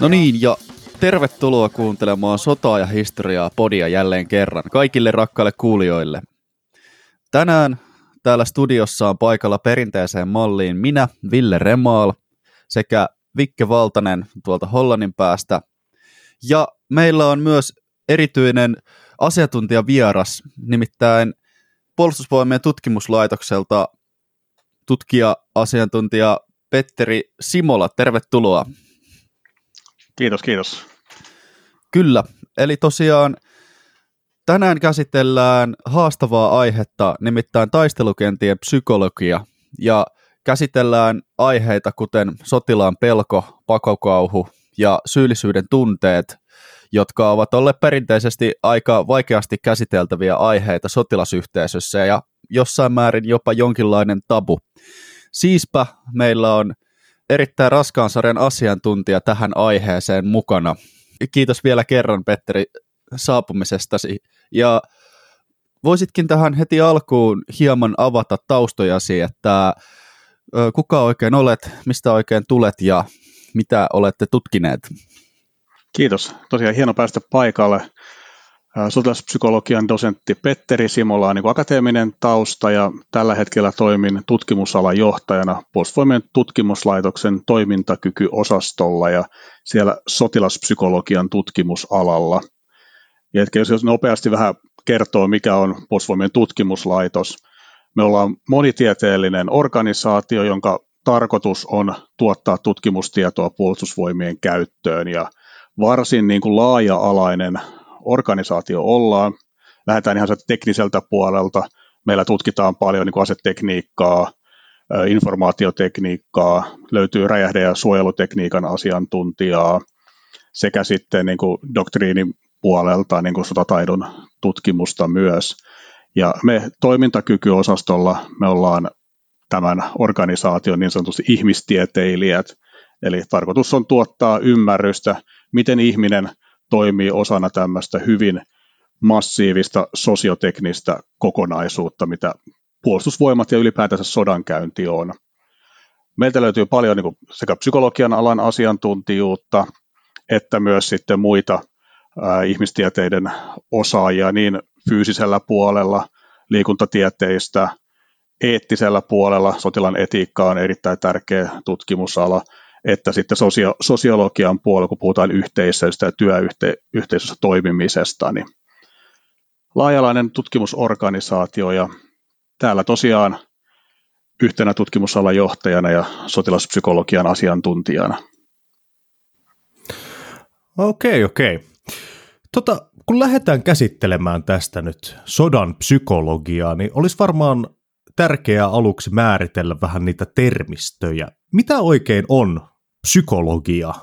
No niin, ja tervetuloa kuuntelemaan sotaa ja historiaa podia jälleen kerran kaikille rakkaille kuulijoille. Tänään täällä studiossa on paikalla perinteiseen malliin minä, Ville Remaal, sekä Vikke Valtanen tuolta Hollannin päästä. Ja meillä on myös erityinen asiantuntijavieras, nimittäin puolustusvoimien tutkimuslaitokselta tutkija-asiantuntija Petteri Simola. Tervetuloa. Kiitos, kiitos. Kyllä, eli tosiaan tänään käsitellään haastavaa aihetta, nimittäin taistelukentien psykologia, ja käsitellään aiheita kuten sotilaan pelko, pakokauhu ja syyllisyyden tunteet, jotka ovat olleet perinteisesti aika vaikeasti käsiteltäviä aiheita sotilasyhteisössä ja jossain määrin jopa jonkinlainen tabu. Siispä meillä on erittäin raskaan sarjan asiantuntija tähän aiheeseen mukana. Kiitos vielä kerran, Petteri, saapumisestasi. Ja voisitkin tähän heti alkuun hieman avata taustojasi, että kuka oikein olet, mistä oikein tulet ja mitä olette tutkineet? Kiitos. Tosiaan hieno päästä paikalle. Sotilaspsykologian dosentti Petteri Simola on niin akateeminen tausta ja tällä hetkellä toimin tutkimusalan johtajana Puolustusvoimien tutkimuslaitoksen toimintakykyosastolla ja siellä sotilaspsykologian tutkimusalalla. Ja jos nopeasti vähän kertoo, mikä on Puolustusvoimien tutkimuslaitos. Me ollaan monitieteellinen organisaatio, jonka tarkoitus on tuottaa tutkimustietoa puolustusvoimien käyttöön ja varsin niin kuin laaja-alainen organisaatio ollaan. Lähdetään ihan tekniseltä puolelta. Meillä tutkitaan paljon niin asetekniikkaa, informaatiotekniikkaa, löytyy räjähde- ja suojelutekniikan asiantuntijaa sekä sitten niin kuin doktriinin puolelta niin kuin sotataidon tutkimusta myös. Ja me toimintakykyosastolla me ollaan tämän organisaation niin sanotusti ihmistieteilijät, eli tarkoitus on tuottaa ymmärrystä, miten ihminen toimii osana tämmöistä hyvin massiivista sosioteknistä kokonaisuutta, mitä puolustusvoimat ja ylipäätänsä sodankäynti on. Meiltä löytyy paljon niin sekä psykologian alan asiantuntijuutta, että myös sitten muita ää, ihmistieteiden osaajia niin fyysisellä puolella, liikuntatieteistä, eettisellä puolella, sotilan etiikka on erittäin tärkeä tutkimusala, että sitten sosio- sosiologian puolella, kun puhutaan yhteisöistä ja työyhteisössä toimimisesta, niin laajalainen tutkimusorganisaatio ja täällä tosiaan yhtenä tutkimusalan johtajana ja sotilaspsykologian asiantuntijana. Okei, okei. Tota, kun lähdetään käsittelemään tästä nyt sodan psykologiaa, niin olisi varmaan tärkeää aluksi määritellä vähän niitä termistöjä. Mitä oikein on psykologia?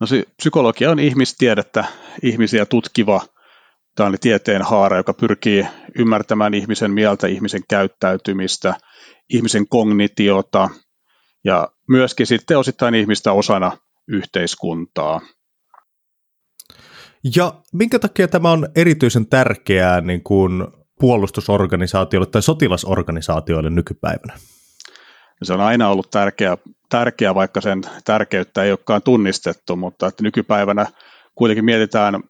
No se psykologia on ihmistiedettä, ihmisiä tutkiva tämä on tieteen haara, joka pyrkii ymmärtämään ihmisen mieltä, ihmisen käyttäytymistä, ihmisen kognitiota ja myöskin sitten osittain ihmistä osana yhteiskuntaa. Ja minkä takia tämä on erityisen tärkeää niin kuin puolustusorganisaatioille tai sotilasorganisaatioille nykypäivänä? Se on aina ollut tärkeä, tärkeä, vaikka sen tärkeyttä ei olekaan tunnistettu, mutta että nykypäivänä kuitenkin mietitään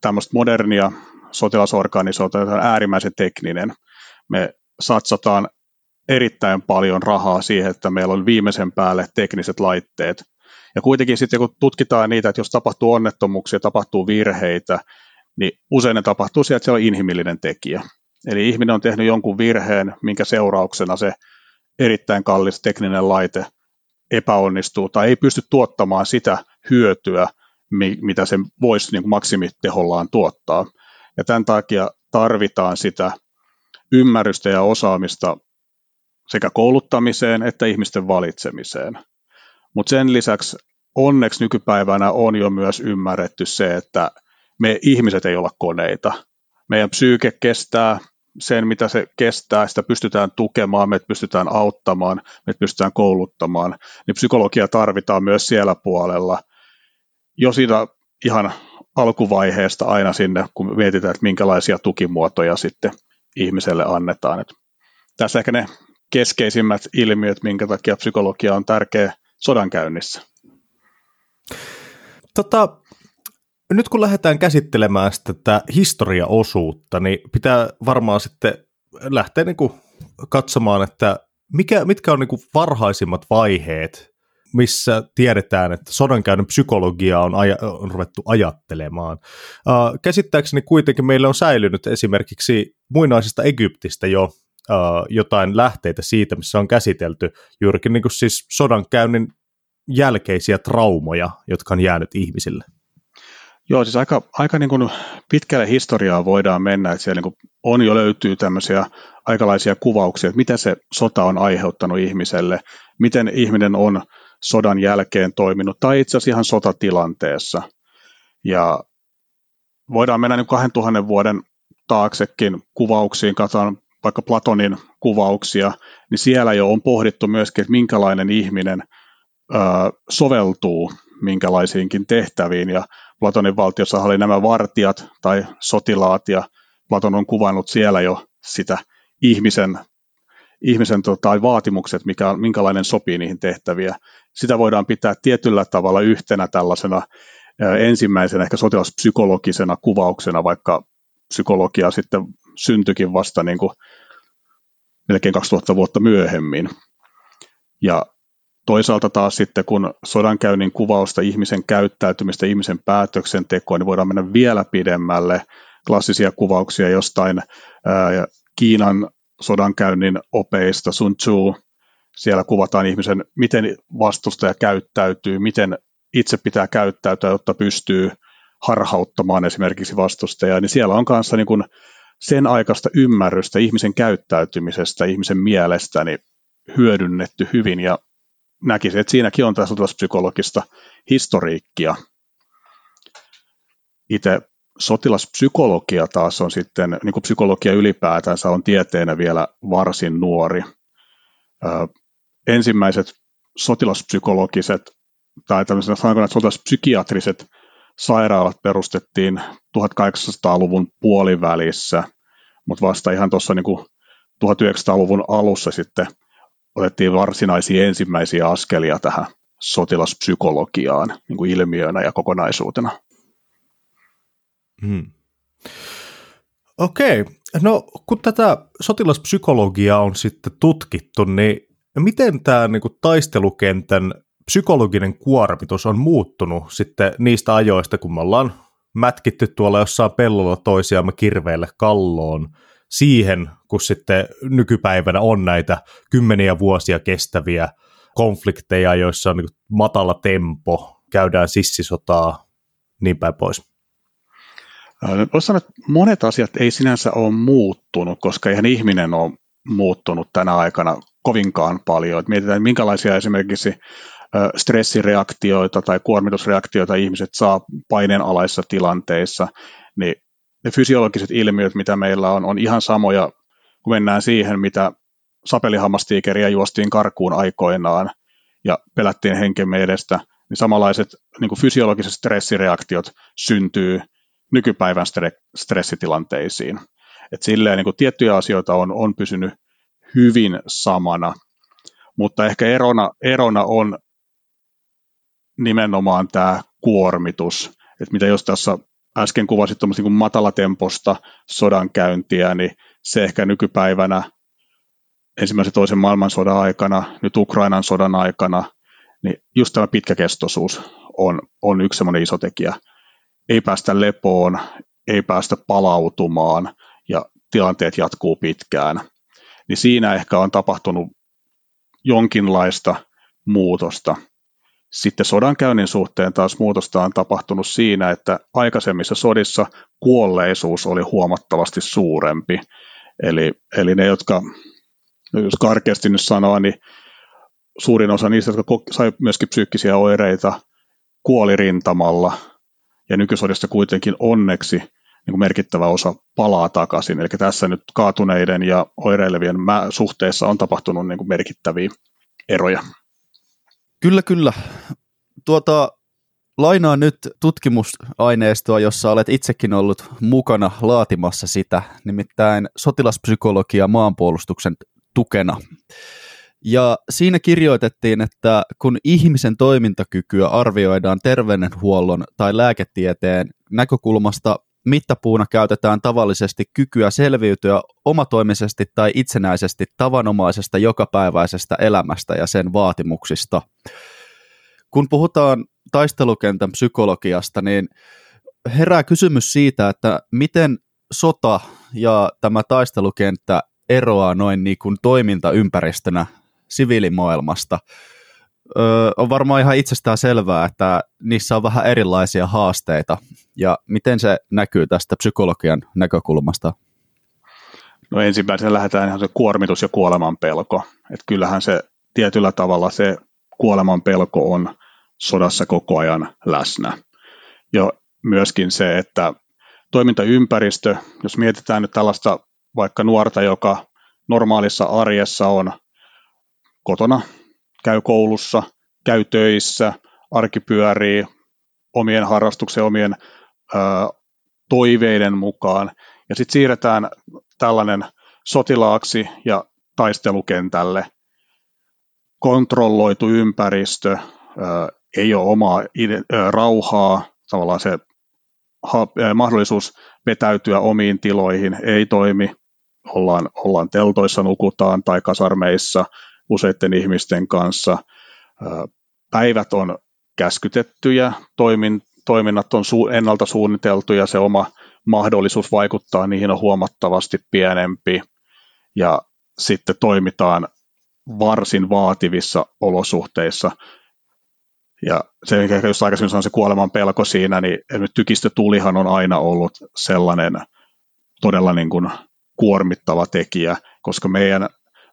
tämmöistä modernia sotilasorganisaatiota, on äärimmäisen tekninen. Me satsataan erittäin paljon rahaa siihen, että meillä on viimeisen päälle tekniset laitteet. Ja kuitenkin sitten kun tutkitaan niitä, että jos tapahtuu onnettomuuksia, tapahtuu virheitä, niin usein ne tapahtuu sieltä, että se on inhimillinen tekijä. Eli ihminen on tehnyt jonkun virheen, minkä seurauksena se erittäin kallis tekninen laite epäonnistuu tai ei pysty tuottamaan sitä hyötyä, mitä se voisi niin maksimitehollaan tuottaa. Ja tämän takia tarvitaan sitä ymmärrystä ja osaamista sekä kouluttamiseen että ihmisten valitsemiseen. Mutta sen lisäksi onneksi nykypäivänä on jo myös ymmärretty se, että me ihmiset ei olla koneita. Meidän psyyke kestää sen, mitä se kestää, sitä pystytään tukemaan, meitä pystytään auttamaan, meitä pystytään kouluttamaan, niin psykologia tarvitaan myös siellä puolella. Jo siinä ihan alkuvaiheesta aina sinne, kun mietitään, että minkälaisia tukimuotoja sitten ihmiselle annetaan. Että tässä ehkä ne keskeisimmät ilmiöt, minkä takia psykologia on tärkeä sodankäynnissä. Tota, nyt kun lähdetään käsittelemään sitä tätä historiaosuutta, niin pitää varmaan sitten lähteä niin kuin katsomaan, että mikä, mitkä on niin kuin varhaisimmat vaiheet, missä tiedetään, että sodankäynnin psykologia on, aja, on ruvettu ajattelemaan. Uh, käsittääkseni kuitenkin meillä on säilynyt esimerkiksi muinaisesta Egyptistä jo jotain lähteitä siitä, missä on käsitelty juurikin niin kuin siis sodankäynnin jälkeisiä traumoja, jotka on jäänyt ihmisille. Joo, siis aika, aika niin kuin pitkälle historiaa voidaan mennä, että siellä niin kuin on jo löytyy tämmöisiä aikalaisia kuvauksia, että mitä se sota on aiheuttanut ihmiselle, miten ihminen on sodan jälkeen toiminut, tai itse asiassa ihan sotatilanteessa. Ja voidaan mennä niin 2000 vuoden taaksekin kuvauksiin, katsotaan vaikka Platonin kuvauksia, niin siellä jo on pohdittu myöskin, että minkälainen ihminen ö, soveltuu minkälaisiinkin tehtäviin, ja Platonin valtiossa oli nämä vartijat tai sotilaat, ja Platon on kuvannut siellä jo sitä ihmisen, ihmisen tota, vaatimukset, mikä, minkälainen sopii niihin tehtäviä. Sitä voidaan pitää tietyllä tavalla yhtenä tällaisena ensimmäisenä ehkä sotilaspsykologisena kuvauksena, vaikka psykologia sitten syntyikin vasta niin kuin melkein 2000 vuotta myöhemmin. Ja toisaalta taas sitten, kun sodankäynnin kuvausta ihmisen käyttäytymistä, ihmisen päätöksentekoa, niin voidaan mennä vielä pidemmälle. Klassisia kuvauksia jostain ää, Kiinan sodankäynnin opeista, Sun Tzu, siellä kuvataan ihmisen, miten vastustaja käyttäytyy, miten itse pitää käyttäytyä, jotta pystyy harhauttamaan esimerkiksi vastustajaa, niin siellä on kanssa niin kuin sen aikaista ymmärrystä ihmisen käyttäytymisestä, ihmisen mielestä niin hyödynnetty hyvin. Ja näkisin, että siinäkin on tässä psykologista historiikkia. Itse sotilaspsykologia taas on sitten, niin kuin psykologia ylipäätänsä on tieteenä vielä varsin nuori. Ö, ensimmäiset sotilaspsykologiset tai tämmöiset sotilaspsykiatriset sairaalat perustettiin 1800-luvun puolivälissä, mutta vasta ihan tuossa niin 1900-luvun alussa sitten otettiin varsinaisia ensimmäisiä askelia tähän sotilaspsykologiaan niin kuin ilmiönä ja kokonaisuutena. Hmm. Okei, no kun tätä sotilaspsykologiaa on sitten tutkittu, niin miten tämä niin kuin taistelukentän psykologinen kuormitus on muuttunut sitten niistä ajoista, kun me ollaan mätkitty tuolla jossain pellolla toisiamme kirveelle kalloon, siihen, kun sitten nykypäivänä on näitä kymmeniä vuosia kestäviä konflikteja, joissa on niin matala tempo, käydään sissisotaa, niin päin pois. Voisi sanoa, että monet asiat ei sinänsä ole muuttunut, koska eihän ihminen ole muuttunut tänä aikana kovinkaan paljon. Et mietitään, minkälaisia esimerkiksi stressireaktioita tai kuormitusreaktioita ihmiset saa paineenalaisissa tilanteissa, niin ne fysiologiset ilmiöt, mitä meillä on, on ihan samoja, kun mennään siihen, mitä sapelihammastiikeriä juostiin karkuun aikoinaan ja pelättiin henkemme edestä, niin samanlaiset niin kuin fysiologiset stressireaktiot syntyy nykypäivän stressitilanteisiin. Et silleen niin kuin tiettyjä asioita on, on pysynyt hyvin samana, mutta ehkä erona, erona on nimenomaan tämä kuormitus, että mitä jos tässä äsken kuvasit tuommoista niin matalatemposta sodankäyntiä, niin se ehkä nykypäivänä ensimmäisen toisen maailmansodan aikana, nyt Ukrainan sodan aikana, niin just tämä pitkäkestoisuus on, on yksi semmoinen iso tekijä. Ei päästä lepoon, ei päästä palautumaan ja tilanteet jatkuu pitkään. Niin siinä ehkä on tapahtunut jonkinlaista muutosta. Sitten sodankäynnin suhteen taas muutosta on tapahtunut siinä, että aikaisemmissa sodissa kuolleisuus oli huomattavasti suurempi. Eli, eli ne, jotka, jos karkeasti nyt sanoa, niin suurin osa niistä, jotka sai myöskin psyykkisiä oireita, kuoli rintamalla. Ja nykysodissa kuitenkin onneksi niin kuin merkittävä osa palaa takaisin. Eli tässä nyt kaatuneiden ja oireilevien suhteessa on tapahtunut niin kuin merkittäviä eroja. Kyllä, kyllä. Tuota, lainaan nyt tutkimusaineistoa, jossa olet itsekin ollut mukana laatimassa sitä, nimittäin sotilaspsykologia maanpuolustuksen tukena. Ja siinä kirjoitettiin, että kun ihmisen toimintakykyä arvioidaan terveydenhuollon tai lääketieteen näkökulmasta, mittapuuna käytetään tavallisesti kykyä selviytyä omatoimisesti tai itsenäisesti tavanomaisesta jokapäiväisestä elämästä ja sen vaatimuksista. Kun puhutaan taistelukentän psykologiasta, niin herää kysymys siitä, että miten sota ja tämä taistelukenttä eroaa noin niin kuin toimintaympäristönä siviilimaailmasta. On varmaan ihan itsestään selvää, että niissä on vähän erilaisia haasteita. Ja miten se näkyy tästä psykologian näkökulmasta? No ensimmäisenä lähdetään ihan se kuormitus ja kuoleman pelko. Että kyllähän se tietyllä tavalla se kuoleman pelko on sodassa koko ajan läsnä. Ja myöskin se, että toimintaympäristö, jos mietitään nyt tällaista vaikka nuorta, joka normaalissa arjessa on kotona, käy koulussa, käy töissä, arki pyörii omien harrastuksen, omien ö, toiveiden mukaan. Ja sitten siirretään tällainen sotilaaksi ja taistelukentälle. Kontrolloitu ympäristö, ö, ei ole omaa ide- ö, rauhaa, tavallaan se ha, ö, mahdollisuus vetäytyä omiin tiloihin ei toimi. Ollaan, ollaan teltoissa, nukutaan tai kasarmeissa – useiden ihmisten kanssa. Päivät on käskytettyjä, toimin, toiminnat on su, ennalta suunniteltu ja se oma mahdollisuus vaikuttaa niihin on huomattavasti pienempi ja sitten toimitaan varsin vaativissa olosuhteissa. Ja se, mikä just aikaisemmin sanoin, se kuoleman pelko siinä, niin tykistötulihan on aina ollut sellainen todella niin kuin kuormittava tekijä, koska meidän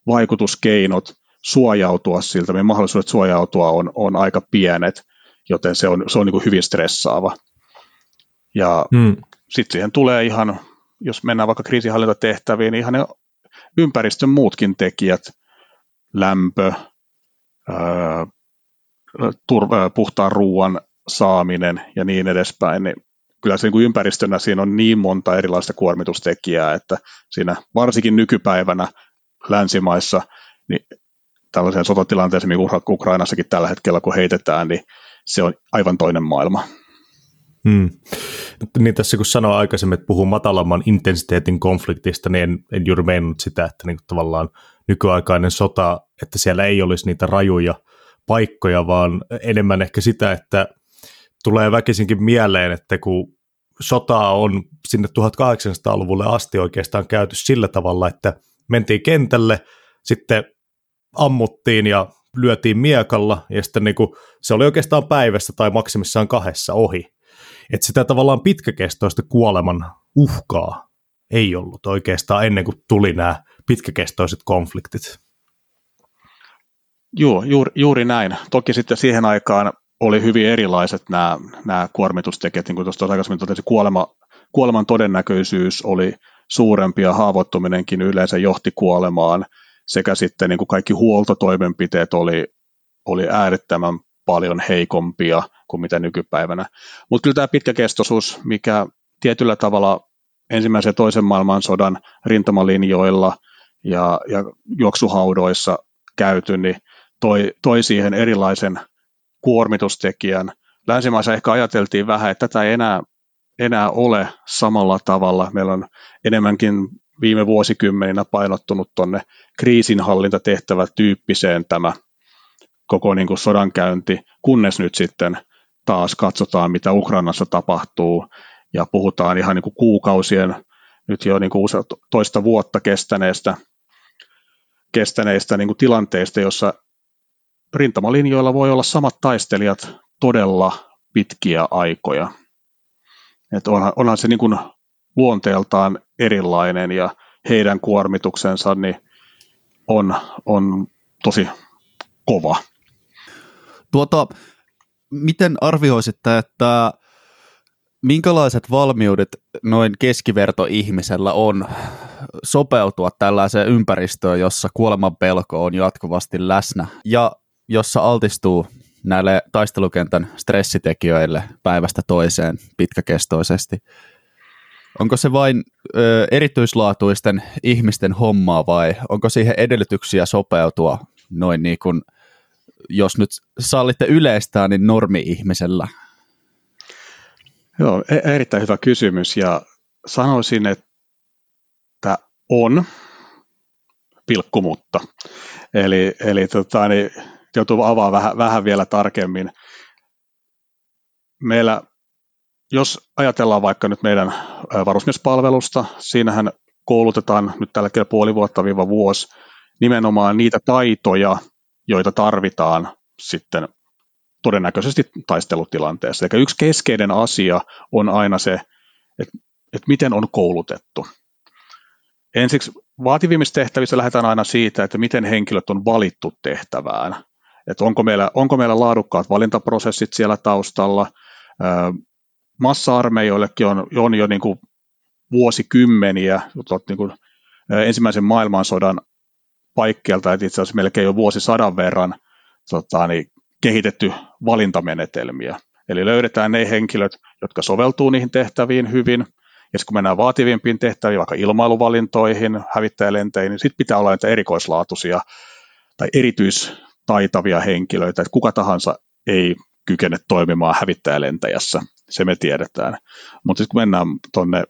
vaikutuskeinot suojautua siltä, meidän mahdollisuudet suojautua on, on aika pienet, joten se on, se on niin kuin hyvin stressaava. Ja hmm. sitten siihen tulee ihan, jos mennään vaikka kriisinhallintatehtäviin, niin ihan ne ympäristön muutkin tekijät, lämpö, ää, tur- puhtaan ruoan saaminen ja niin edespäin, niin kyllä se niin kuin ympäristönä siinä on niin monta erilaista kuormitustekijää, että siinä varsinkin nykypäivänä länsimaissa, niin tällaiseen sotatilanteeseen, mikä Ukrainassakin tällä hetkellä kun heitetään, niin se on aivan toinen maailma. Hmm. Niin tässä kun sanoin aikaisemmin, että puhuu matalamman intensiteetin konfliktista, niin en, en juuri meinannut sitä, että niin tavallaan nykyaikainen sota, että siellä ei olisi niitä rajuja paikkoja, vaan enemmän ehkä sitä, että tulee väkisinkin mieleen, että kun sotaa on sinne 1800-luvulle asti oikeastaan käyty sillä tavalla, että mentiin kentälle, sitten ammuttiin ja lyötiin miekalla, ja sitten niin kuin, se oli oikeastaan päivässä tai maksimissaan kahdessa ohi. Että sitä tavallaan pitkäkestoista kuoleman uhkaa ei ollut oikeastaan ennen kuin tuli nämä pitkäkestoiset konfliktit. Joo, juuri, juuri näin. Toki sitten siihen aikaan oli hyvin erilaiset nämä, nämä kuormitustekijät, niin kuin tuosta aikaisemmin totesin, kuolema, kuoleman todennäköisyys oli suurempi ja haavoittuminenkin yleensä johti kuolemaan – sekä sitten niin kuin kaikki huoltotoimenpiteet oli, oli äärettömän paljon heikompia kuin mitä nykypäivänä. Mutta kyllä tämä pitkäkestoisuus, mikä tietyllä tavalla ensimmäisen ja toisen maailmansodan rintamalinjoilla ja, ja juoksuhaudoissa käyty, niin toi, toi siihen erilaisen kuormitustekijän. Länsimaissa ehkä ajateltiin vähän, että tätä ei enää, enää ole samalla tavalla. Meillä on enemmänkin viime vuosikymmeninä painottunut tuonne kriisinhallintatehtävä tyyppiseen tämä koko niin kuin sodankäynti, kunnes nyt sitten taas katsotaan, mitä Ukrainassa tapahtuu, ja puhutaan ihan niin kuin kuukausien, nyt jo niin kuin toista vuotta kestäneestä, kestäneistä niin kuin tilanteista, jossa rintamalinjoilla voi olla samat taistelijat todella pitkiä aikoja. Et onhan, onhan se niin kuin luonteeltaan erilainen ja heidän kuormituksensa niin on, on tosi kova. Tuota, miten arvioisitte, että minkälaiset valmiudet noin keskivertoihmisellä on sopeutua tällaiseen ympäristöön, jossa kuoleman pelko on jatkuvasti läsnä ja jossa altistuu näille taistelukentän stressitekijöille päivästä toiseen pitkäkestoisesti? Onko se vain ö, erityislaatuisten ihmisten hommaa vai onko siihen edellytyksiä sopeutua noin niin kuin, jos nyt sallitte yleistää, niin normi-ihmisellä? Joo, e- erittäin hyvä kysymys ja sanoisin, että on pilkku mutta. Eli, eli tota, niin, joutuu avaamaan vähän, vähän vielä tarkemmin. Meillä, jos ajatellaan vaikka nyt meidän varusmiespalvelusta, siinähän koulutetaan nyt tällä hetkellä puoli vuotta viiva vuosi nimenomaan niitä taitoja, joita tarvitaan sitten todennäköisesti taistelutilanteessa. Eli yksi keskeinen asia on aina se, että, että miten on koulutettu. Ensiksi vaativimmissa tehtävissä lähdetään aina siitä, että miten henkilöt on valittu tehtävään. Että onko, meillä, onko meillä laadukkaat valintaprosessit siellä taustalla. Massa-armeijoillekin on, on jo niin kuin vuosikymmeniä, niin kuin ensimmäisen maailmansodan paikkeelta, että itse asiassa melkein jo vuosisadan verran tota, niin kehitetty valintamenetelmiä. Eli löydetään ne henkilöt, jotka soveltuu niihin tehtäviin hyvin, ja kun mennään vaativimpiin tehtäviin, vaikka ilmailuvalintoihin, hävittäjälenteihin, niin sitten pitää olla näitä erikoislaatuisia tai erityistaitavia henkilöitä, että kuka tahansa ei kykene toimimaan hävittäjälentäjässä, se me tiedetään. Mutta sitten kun mennään tuonne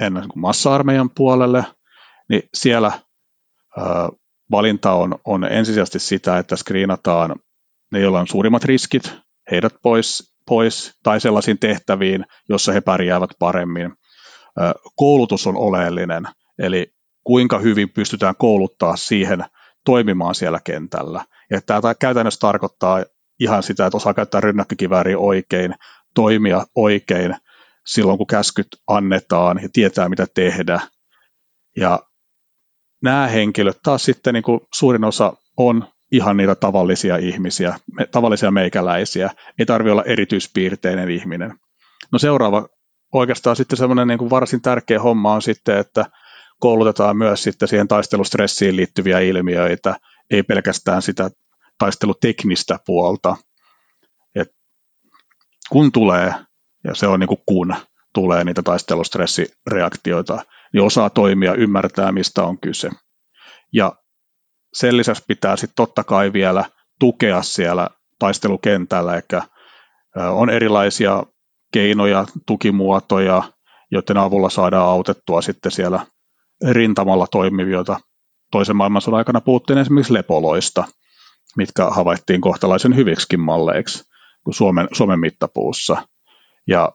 ennen kuin massa-armeijan puolelle, niin siellä ö, valinta on, on ensisijaisesti sitä, että screenataan ne, joilla on suurimmat riskit, heidät pois, pois tai sellaisiin tehtäviin, jossa he pärjäävät paremmin. Koulutus on oleellinen, eli kuinka hyvin pystytään kouluttaa siihen toimimaan siellä kentällä. Ja tämä käytännössä tarkoittaa ihan sitä, että osaa käyttää rynnäkkökivääriä oikein, toimia oikein silloin, kun käskyt annetaan ja tietää, mitä tehdä. Ja nämä henkilöt taas sitten niin kuin suurin osa on ihan niitä tavallisia ihmisiä, tavallisia meikäläisiä. Ei tarvitse olla erityispiirteinen ihminen. No seuraava oikeastaan sitten semmoinen niin varsin tärkeä homma on sitten, että koulutetaan myös sitten siihen taistelustressiin liittyviä ilmiöitä, ei pelkästään sitä taisteluteknistä puolta. Kun tulee, ja se on niin kuin kun tulee niitä taistelustressireaktioita, niin osaa toimia, ymmärtää mistä on kyse. Ja sen lisäksi pitää sitten totta kai vielä tukea siellä taistelukentällä, eli on erilaisia keinoja, tukimuotoja, joiden avulla saadaan autettua sitten siellä rintamalla toimivia. Toisen maailmansodan aikana puhuttiin esimerkiksi lepoloista, mitkä havaittiin kohtalaisen hyviksikin malleiksi kuin Suomen, Suomen mittapuussa. Ja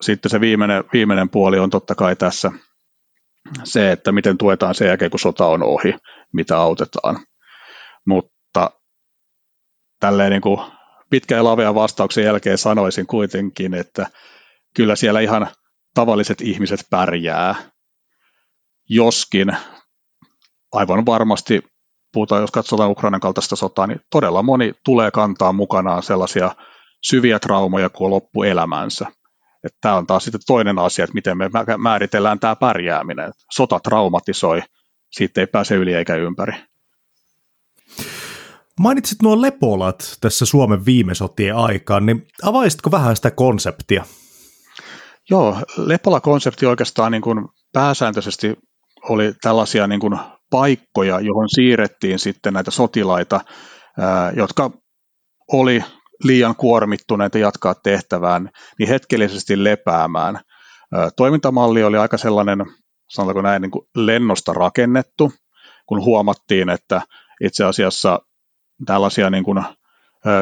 sitten se viimeinen, viimeinen puoli on totta kai tässä se, että miten tuetaan sen jälkeen, kun sota on ohi, mitä autetaan. Mutta tälleen niin kuin pitkän ja lavean vastauksen jälkeen sanoisin kuitenkin, että kyllä siellä ihan tavalliset ihmiset pärjää, joskin aivan varmasti, puhutaan, jos katsotaan Ukrainan kaltaista sotaa, niin todella moni tulee kantaa mukanaan sellaisia syviä traumoja kuin loppuelämänsä. Että tämä on taas sitten toinen asia, että miten me määritellään tämä pärjääminen. Sota traumatisoi, siitä ei pääse yli eikä ympäri. Mainitsit nuo lepolat tässä Suomen viime sotien aikaan, niin avaisitko vähän sitä konseptia? Joo, Lepola-konsepti oikeastaan niin kuin pääsääntöisesti oli tällaisia niin kuin paikkoja, johon siirrettiin sitten näitä sotilaita, jotka oli liian kuormittuneita jatkaa tehtävään, niin hetkellisesti lepäämään. Toimintamalli oli aika sellainen, sanotaanko näin, niin kuin lennosta rakennettu, kun huomattiin, että itse asiassa tällaisia niin kuin,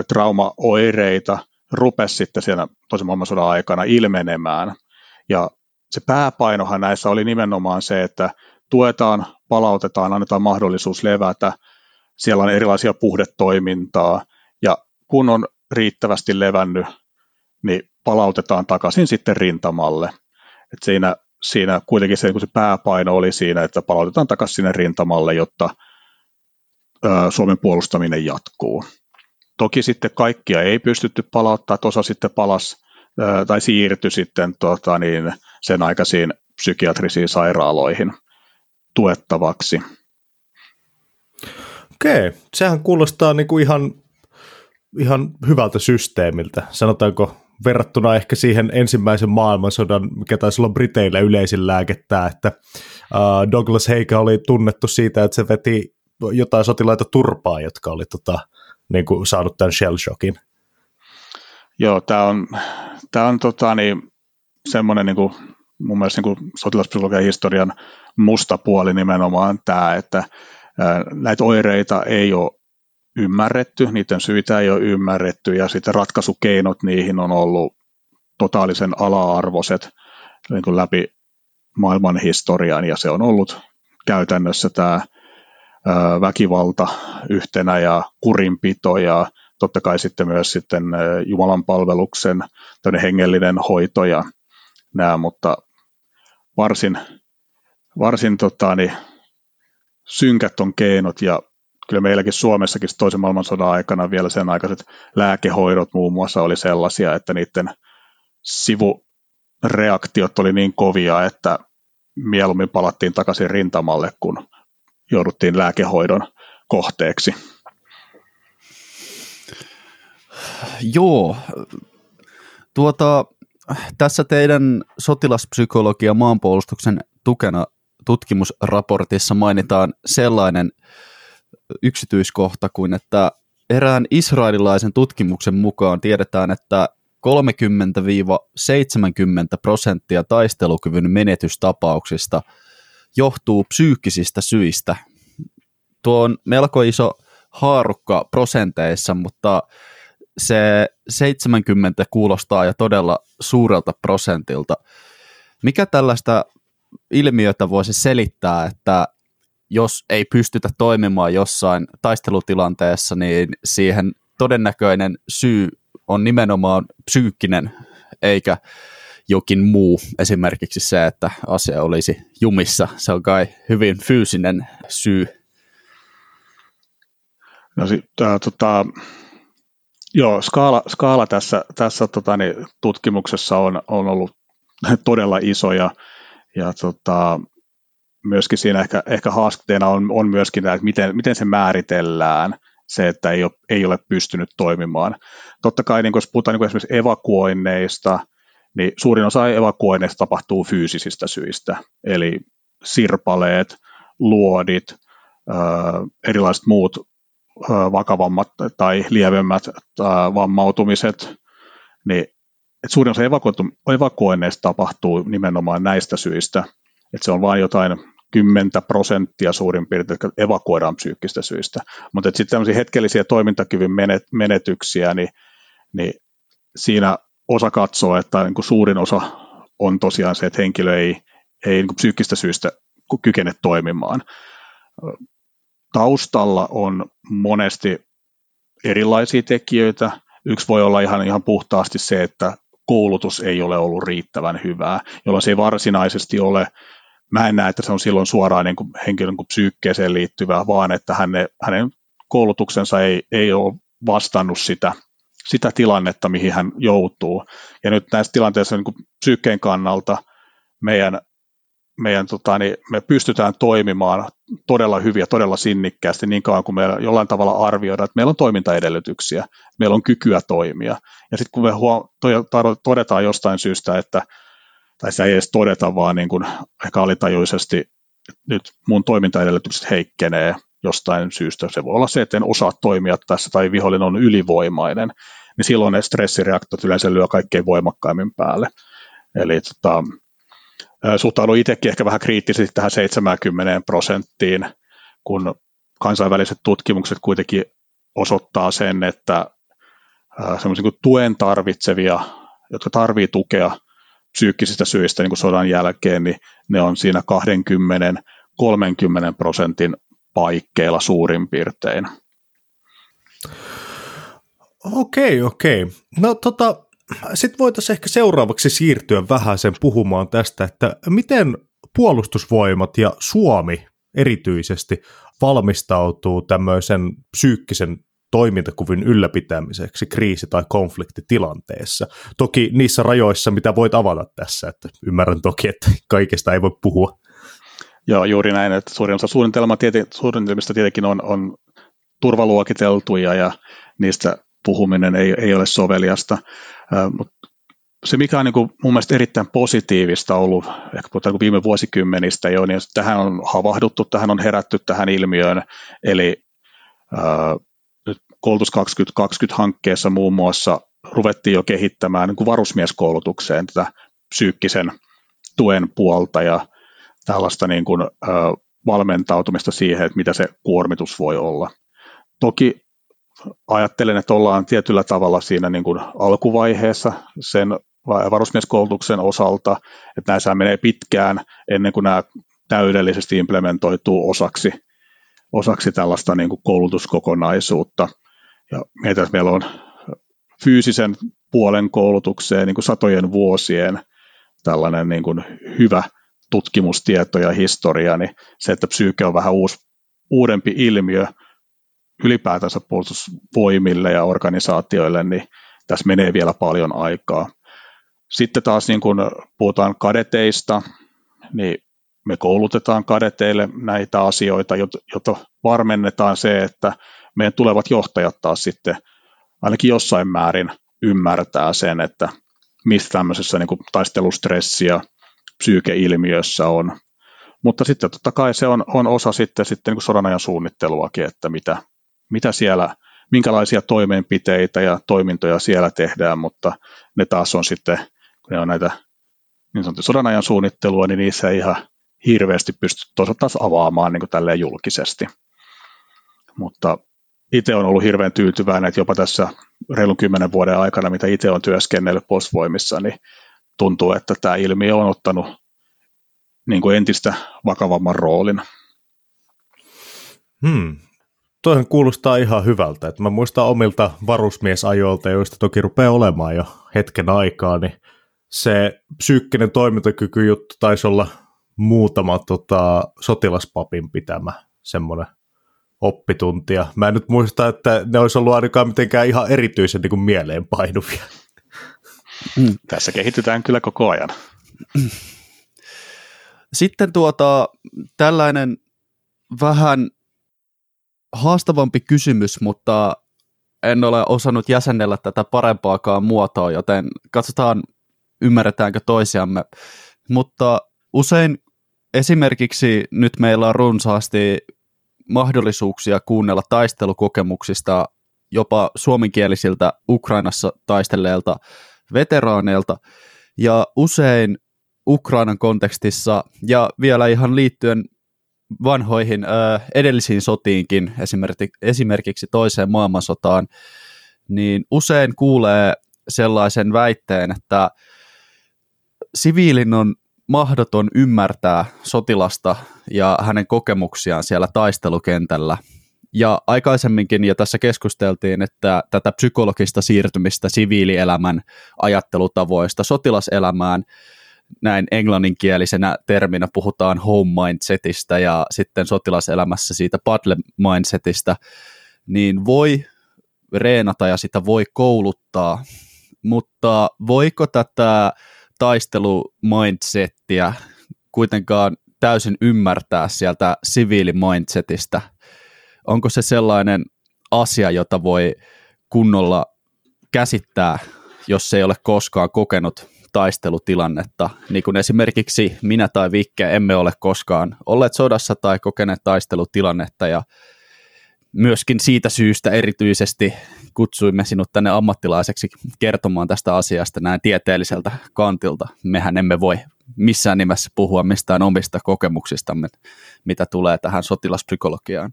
traumaoireita rupesi sitten siellä toisen maailmansodan aikana ilmenemään. Ja se pääpainohan näissä oli nimenomaan se, että tuetaan, palautetaan, annetaan mahdollisuus levätä, siellä on erilaisia puhdetoimintaa, ja kun on riittävästi levännyt, niin palautetaan takaisin sitten rintamalle. Et siinä, siinä kuitenkin se, kun se pääpaino oli siinä, että palautetaan takaisin sinne rintamalle, jotta ö, Suomen puolustaminen jatkuu. Toki sitten kaikkia ei pystytty palauttaa, osa sitten palas ö, tai siirtyi sitten tota, niin, sen aikaisiin psykiatrisiin sairaaloihin tuettavaksi. Okei, sehän kuulostaa niin kuin ihan ihan hyvältä systeemiltä. Sanotaanko verrattuna ehkä siihen ensimmäisen maailmansodan, mikä taisi olla Briteillä yleisin lääkettä, että uh, Douglas Haig oli tunnettu siitä, että se veti jotain sotilaita turpaa, jotka oli tota, niin kuin saanut tämän shell shockin. Joo, tämä on, tää on tota, niin, semmoinen niin kuin, mun mielestä niin kuin sotilaspsykologian historian musta puoli nimenomaan tämä, että näitä oireita ei ole ymmärretty, niiden syitä ei ole ymmärretty ja sitten ratkaisukeinot niihin on ollut totaalisen ala-arvoiset niin kuin läpi maailman historian ja se on ollut käytännössä tämä väkivalta yhtenä ja kurinpito ja totta kai sitten myös sitten Jumalan palveluksen hengellinen hoito ja nämä, mutta varsin, varsin tota, niin, synkät on keinot ja kyllä meilläkin Suomessakin toisen maailmansodan aikana vielä sen aikaiset lääkehoidot muun muassa oli sellaisia, että niiden sivureaktiot oli niin kovia, että mieluummin palattiin takaisin rintamalle, kun jouduttiin lääkehoidon kohteeksi. Joo, tuota, tässä teidän sotilaspsykologia maanpuolustuksen tukena tutkimusraportissa mainitaan sellainen yksityiskohta kuin, että erään israelilaisen tutkimuksen mukaan tiedetään, että 30-70 prosenttia taistelukyvyn menetystapauksista johtuu psyykkisistä syistä. Tuo on melko iso haarukka prosenteissa, mutta se 70 kuulostaa jo todella suurelta prosentilta. Mikä tällaista ilmiötä voisi selittää, että jos ei pystytä toimimaan jossain taistelutilanteessa, niin siihen todennäköinen syy on nimenomaan psyykkinen, eikä jokin muu, esimerkiksi se, että asia olisi jumissa. Se on kai hyvin fyysinen syy. No, äh, tota, joo, skaala, skaala tässä, tässä tota, niin, tutkimuksessa on, on ollut todella iso ja, ja tota, myöskin siinä ehkä, ehkä haasteena on, on myöskin tämä, että miten, miten se määritellään, se, että ei ole, ei ole pystynyt toimimaan. Totta kai, niin jos puhutaan niin esimerkiksi evakuoinneista, niin suurin osa evakuoinneista tapahtuu fyysisistä syistä, eli sirpaleet, luodit, erilaiset muut vakavammat tai lievemmät vammautumiset, niin että suurin osa evakuoinneista tapahtuu nimenomaan näistä syistä, että se on vain jotain 10 prosenttia suurin piirtein, jotka evakuoidaan psyykkistä syistä. Mutta sitten tämmöisiä hetkellisiä toimintakyvyn menetyksiä, niin, niin siinä osa katsoo, että niin kuin suurin osa on tosiaan se, että henkilö ei, ei niin kuin psyykkistä syistä kykene toimimaan. Taustalla on monesti erilaisia tekijöitä. Yksi voi olla ihan, ihan puhtaasti se, että koulutus ei ole ollut riittävän hyvää, jolloin se ei varsinaisesti ole mä en näe, että se on silloin suoraan niin kuin henkilön kuin psyykkeeseen liittyvää, vaan että hänen, hänen koulutuksensa ei, ei ole vastannut sitä, sitä tilannetta, mihin hän joutuu. Ja nyt näissä tilanteissa niin kuin psyykkeen kannalta meidän, meidän tota, niin me pystytään toimimaan todella hyviä, todella sinnikkäästi niin kauan kuin meillä jollain tavalla arvioidaan, että meillä on toimintaedellytyksiä, meillä on kykyä toimia. Ja sitten kun me huom- todetaan jostain syystä, että tai se ei edes todeta, vaan niin kuin ehkä alitajuisesti nyt mun toimintaedellytykset heikkenee jostain syystä. Se voi olla se, että en osaa toimia tässä tai vihollinen on ylivoimainen, niin silloin ne stressireaktiot yleensä lyö kaikkein voimakkaimmin päälle. Eli tota, suhtaudun itsekin ehkä vähän kriittisesti tähän 70 prosenttiin, kun kansainväliset tutkimukset kuitenkin osoittaa sen, että semmoisia tuen tarvitsevia, jotka tarvitsevat tukea, psyykkisistä syistä niin kuin sodan jälkeen, niin ne on siinä 20-30 prosentin paikkeilla suurin piirtein. Okei, okei. No tota, sitten voitaisiin ehkä seuraavaksi siirtyä vähän sen puhumaan tästä, että miten puolustusvoimat ja Suomi erityisesti valmistautuu tämmöisen psyykkisen toimintakuvin ylläpitämiseksi kriisi- tai konfliktitilanteessa. Toki niissä rajoissa, mitä voit avata tässä, että ymmärrän toki, että kaikesta ei voi puhua. Joo, juuri näin, että suurin osa suunnitelma, suunnitelmista tietenkin on, on turvaluokiteltuja ja niistä puhuminen ei, ei ole soveliasta, mutta se, mikä on niin kuin mun mielestä erittäin positiivista ollut, ehkä puhutaan niin viime vuosikymmenistä jo, niin tähän on havahduttu, tähän on herätty tähän ilmiöön, eli ää, koulutus 2020-hankkeessa muun muassa ruvettiin jo kehittämään niin kuin varusmieskoulutukseen tätä psyykkisen tuen puolta ja tällaista niin kuin, ää, valmentautumista siihen, että mitä se kuormitus voi olla. Toki ajattelen, että ollaan tietyllä tavalla siinä niin kuin alkuvaiheessa sen varusmieskoulutuksen osalta, että näissä menee pitkään ennen kuin nämä täydellisesti implementoituu osaksi, osaksi tällaista niin kuin koulutuskokonaisuutta. Ja meitä, meillä on fyysisen puolen koulutukseen niin kuin satojen vuosien tällainen niin kuin hyvä tutkimustieto ja historia, niin se, että psyyke on vähän uusi, uudempi ilmiö ylipäätänsä puolustusvoimille ja organisaatioille, niin tässä menee vielä paljon aikaa. Sitten taas niin kun puhutaan kadeteista, niin me koulutetaan kadeteille näitä asioita, jotta varmennetaan se, että meidän tulevat johtajat taas sitten ainakin jossain määrin ymmärtää sen, että mistä tämmöisessä niin kuin taistelustressi ja psyykeilmiössä on. Mutta sitten totta kai se on, on osa sitten, sitten niin sodan ajan suunnitteluakin, että mitä, mitä siellä, minkälaisia toimenpiteitä ja toimintoja siellä tehdään, mutta ne taas on sitten kun ne on näitä niin sanottu sodan ajan suunnittelua, niin niissä ei ihan hirveästi pysty toisaalta taas avaamaan niin tälleen julkisesti. Mutta itse on ollut hirveän tyytyväinen, että jopa tässä reilun kymmenen vuoden aikana, mitä itse on työskennellyt postvoimissa, niin tuntuu, että tämä ilmiö on ottanut niin kuin entistä vakavamman roolin. Hmm. Toihan kuulostaa ihan hyvältä. Että mä muistan omilta varusmiesajoilta, joista toki rupeaa olemaan jo hetken aikaa, niin se psyykkinen toimintakyky juttu taisi olla muutama tota, sotilaspapin pitämä semmoinen oppituntia. Mä en nyt muista, että ne olisi ollut ainakaan mitenkään ihan erityisen niin kuin mieleenpainuvia. Mm. Tässä kehitytään kyllä koko ajan. Sitten tuota, tällainen vähän haastavampi kysymys, mutta en ole osannut jäsennellä tätä parempaakaan muotoa, joten katsotaan ymmärretäänkö toisiamme. Mutta usein esimerkiksi nyt meillä on runsaasti mahdollisuuksia kuunnella taistelukokemuksista jopa suomenkielisiltä Ukrainassa taistelleilta veteraaneilta, ja usein Ukrainan kontekstissa ja vielä ihan liittyen vanhoihin ö, edellisiin sotiinkin, esimerkiksi, esimerkiksi toiseen maailmansotaan, niin usein kuulee sellaisen väitteen, että siviilin on mahdoton ymmärtää sotilasta ja hänen kokemuksiaan siellä taistelukentällä. Ja aikaisemminkin jo tässä keskusteltiin, että tätä psykologista siirtymistä siviilielämän ajattelutavoista sotilaselämään, näin englanninkielisenä terminä puhutaan home mindsetistä ja sitten sotilaselämässä siitä battle mindsetistä, niin voi reenata ja sitä voi kouluttaa, mutta voiko tätä taistelumindsettiä kuitenkaan täysin ymmärtää sieltä siviilimindsetistä? Onko se sellainen asia, jota voi kunnolla käsittää, jos ei ole koskaan kokenut taistelutilannetta, niin kuin esimerkiksi minä tai Vikke emme ole koskaan olleet sodassa tai kokeneet taistelutilannetta ja myöskin siitä syystä erityisesti kutsuimme sinut tänne ammattilaiseksi kertomaan tästä asiasta näin tieteelliseltä kantilta. Mehän emme voi missään nimessä puhua mistään omista kokemuksistamme, mitä tulee tähän sotilaspsykologiaan.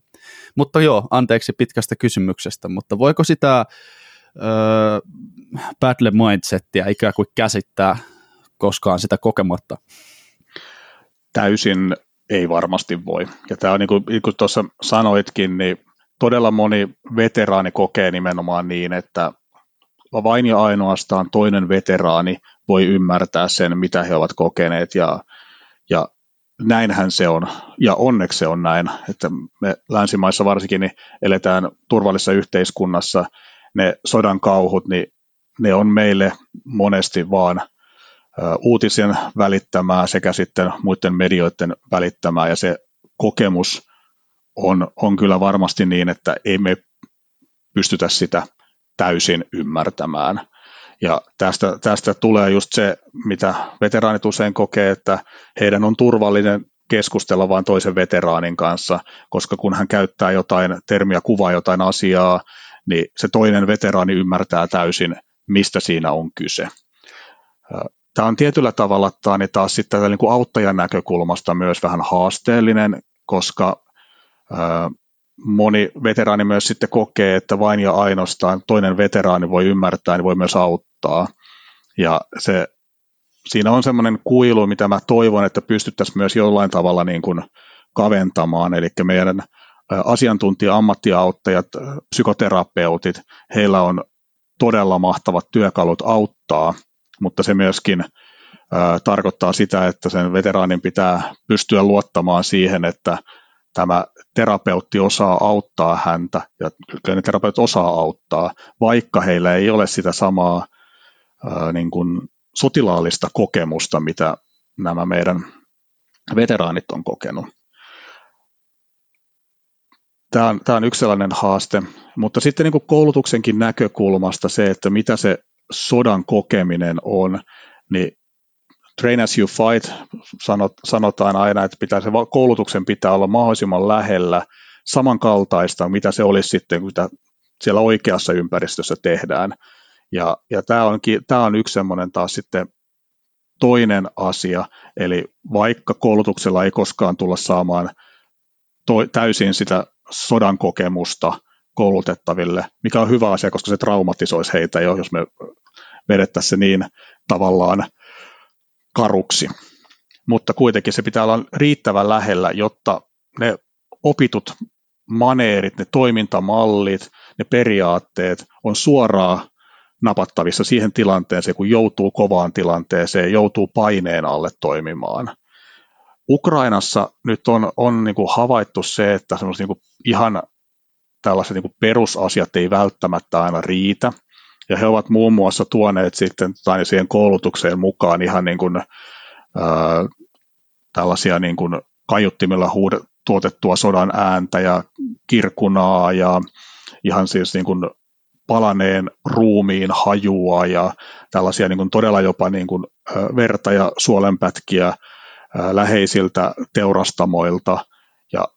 Mutta joo, anteeksi pitkästä kysymyksestä, mutta voiko sitä öö, battle mindsettiä ikään kuin käsittää koskaan sitä kokematta? Täysin ei varmasti voi. Ja tämä on niin kuin, niin kuin tuossa sanoitkin, niin todella moni veteraani kokee nimenomaan niin, että vain ja ainoastaan toinen veteraani voi ymmärtää sen, mitä he ovat kokeneet ja, ja näinhän se on, ja onneksi se on näin, että me länsimaissa varsinkin niin eletään turvallisessa yhteiskunnassa, ne sodan kauhut, niin ne on meille monesti vaan uutisen välittämää sekä sitten muiden medioiden välittämää, ja se kokemus on, on kyllä varmasti niin, että ei me pystytä sitä täysin ymmärtämään. Ja tästä, tästä tulee just se, mitä veteraanit usein kokee, että heidän on turvallinen keskustella vain toisen veteraanin kanssa, koska kun hän käyttää jotain termiä, kuvaa jotain asiaa, niin se toinen veteraani ymmärtää täysin, mistä siinä on kyse. Tämä on tietyllä tavalla tämä niin taas sitten niin kuin auttajan näkökulmasta myös vähän haasteellinen, koska moni veteraani myös sitten kokee, että vain ja ainoastaan toinen veteraani voi ymmärtää, niin voi myös auttaa. Ja se, siinä on semmoinen kuilu, mitä mä toivon, että pystyttäisiin myös jollain tavalla niin kuin kaventamaan, eli meidän asiantuntija-ammattiauttajat, psykoterapeutit, heillä on todella mahtavat työkalut auttaa, mutta se myöskin tarkoittaa sitä, että sen veteraanin pitää pystyä luottamaan siihen, että tämä terapeutti osaa auttaa häntä, ja kyllä ne terapeutit osaa auttaa, vaikka heillä ei ole sitä samaa niin kuin sotilaallista kokemusta, mitä nämä meidän veteraanit on kokenut. Tämä on, tämä on yksi sellainen haaste, mutta sitten niin kuin koulutuksenkin näkökulmasta se, että mitä se sodan kokeminen on, niin train as you fight, sanot, sanotaan aina, että pitää se koulutuksen pitää olla mahdollisimman lähellä samankaltaista, mitä se olisi sitten, kun siellä oikeassa ympäristössä tehdään. Ja, ja tämä, onkin, tämä on yksi semmoinen taas sitten toinen asia, eli vaikka koulutuksella ei koskaan tulla saamaan to, täysin sitä sodan kokemusta koulutettaville, mikä on hyvä asia, koska se traumatisoisi heitä jo, jos me vedettäisiin se niin tavallaan karuksi. Mutta kuitenkin se pitää olla riittävän lähellä, jotta ne opitut maneerit, ne toimintamallit, ne periaatteet on suoraan napattavissa siihen tilanteeseen, kun joutuu kovaan tilanteeseen, joutuu paineen alle toimimaan. Ukrainassa nyt on, on niin kuin havaittu se, että niin kuin ihan tällaiset niin kuin perusasiat ei välttämättä aina riitä, ja he ovat muun muassa tuoneet sitten tai siihen koulutukseen mukaan ihan niin kuin, ää, tällaisia niin kuin kaiuttimilla huude, tuotettua sodan ääntä ja kirkunaa ja ihan siis niin kuin palaneen ruumiin hajua ja tällaisia niin kuin todella jopa niin kuin verta ja suolenpätkiä läheisiltä teurastamoilta. Ja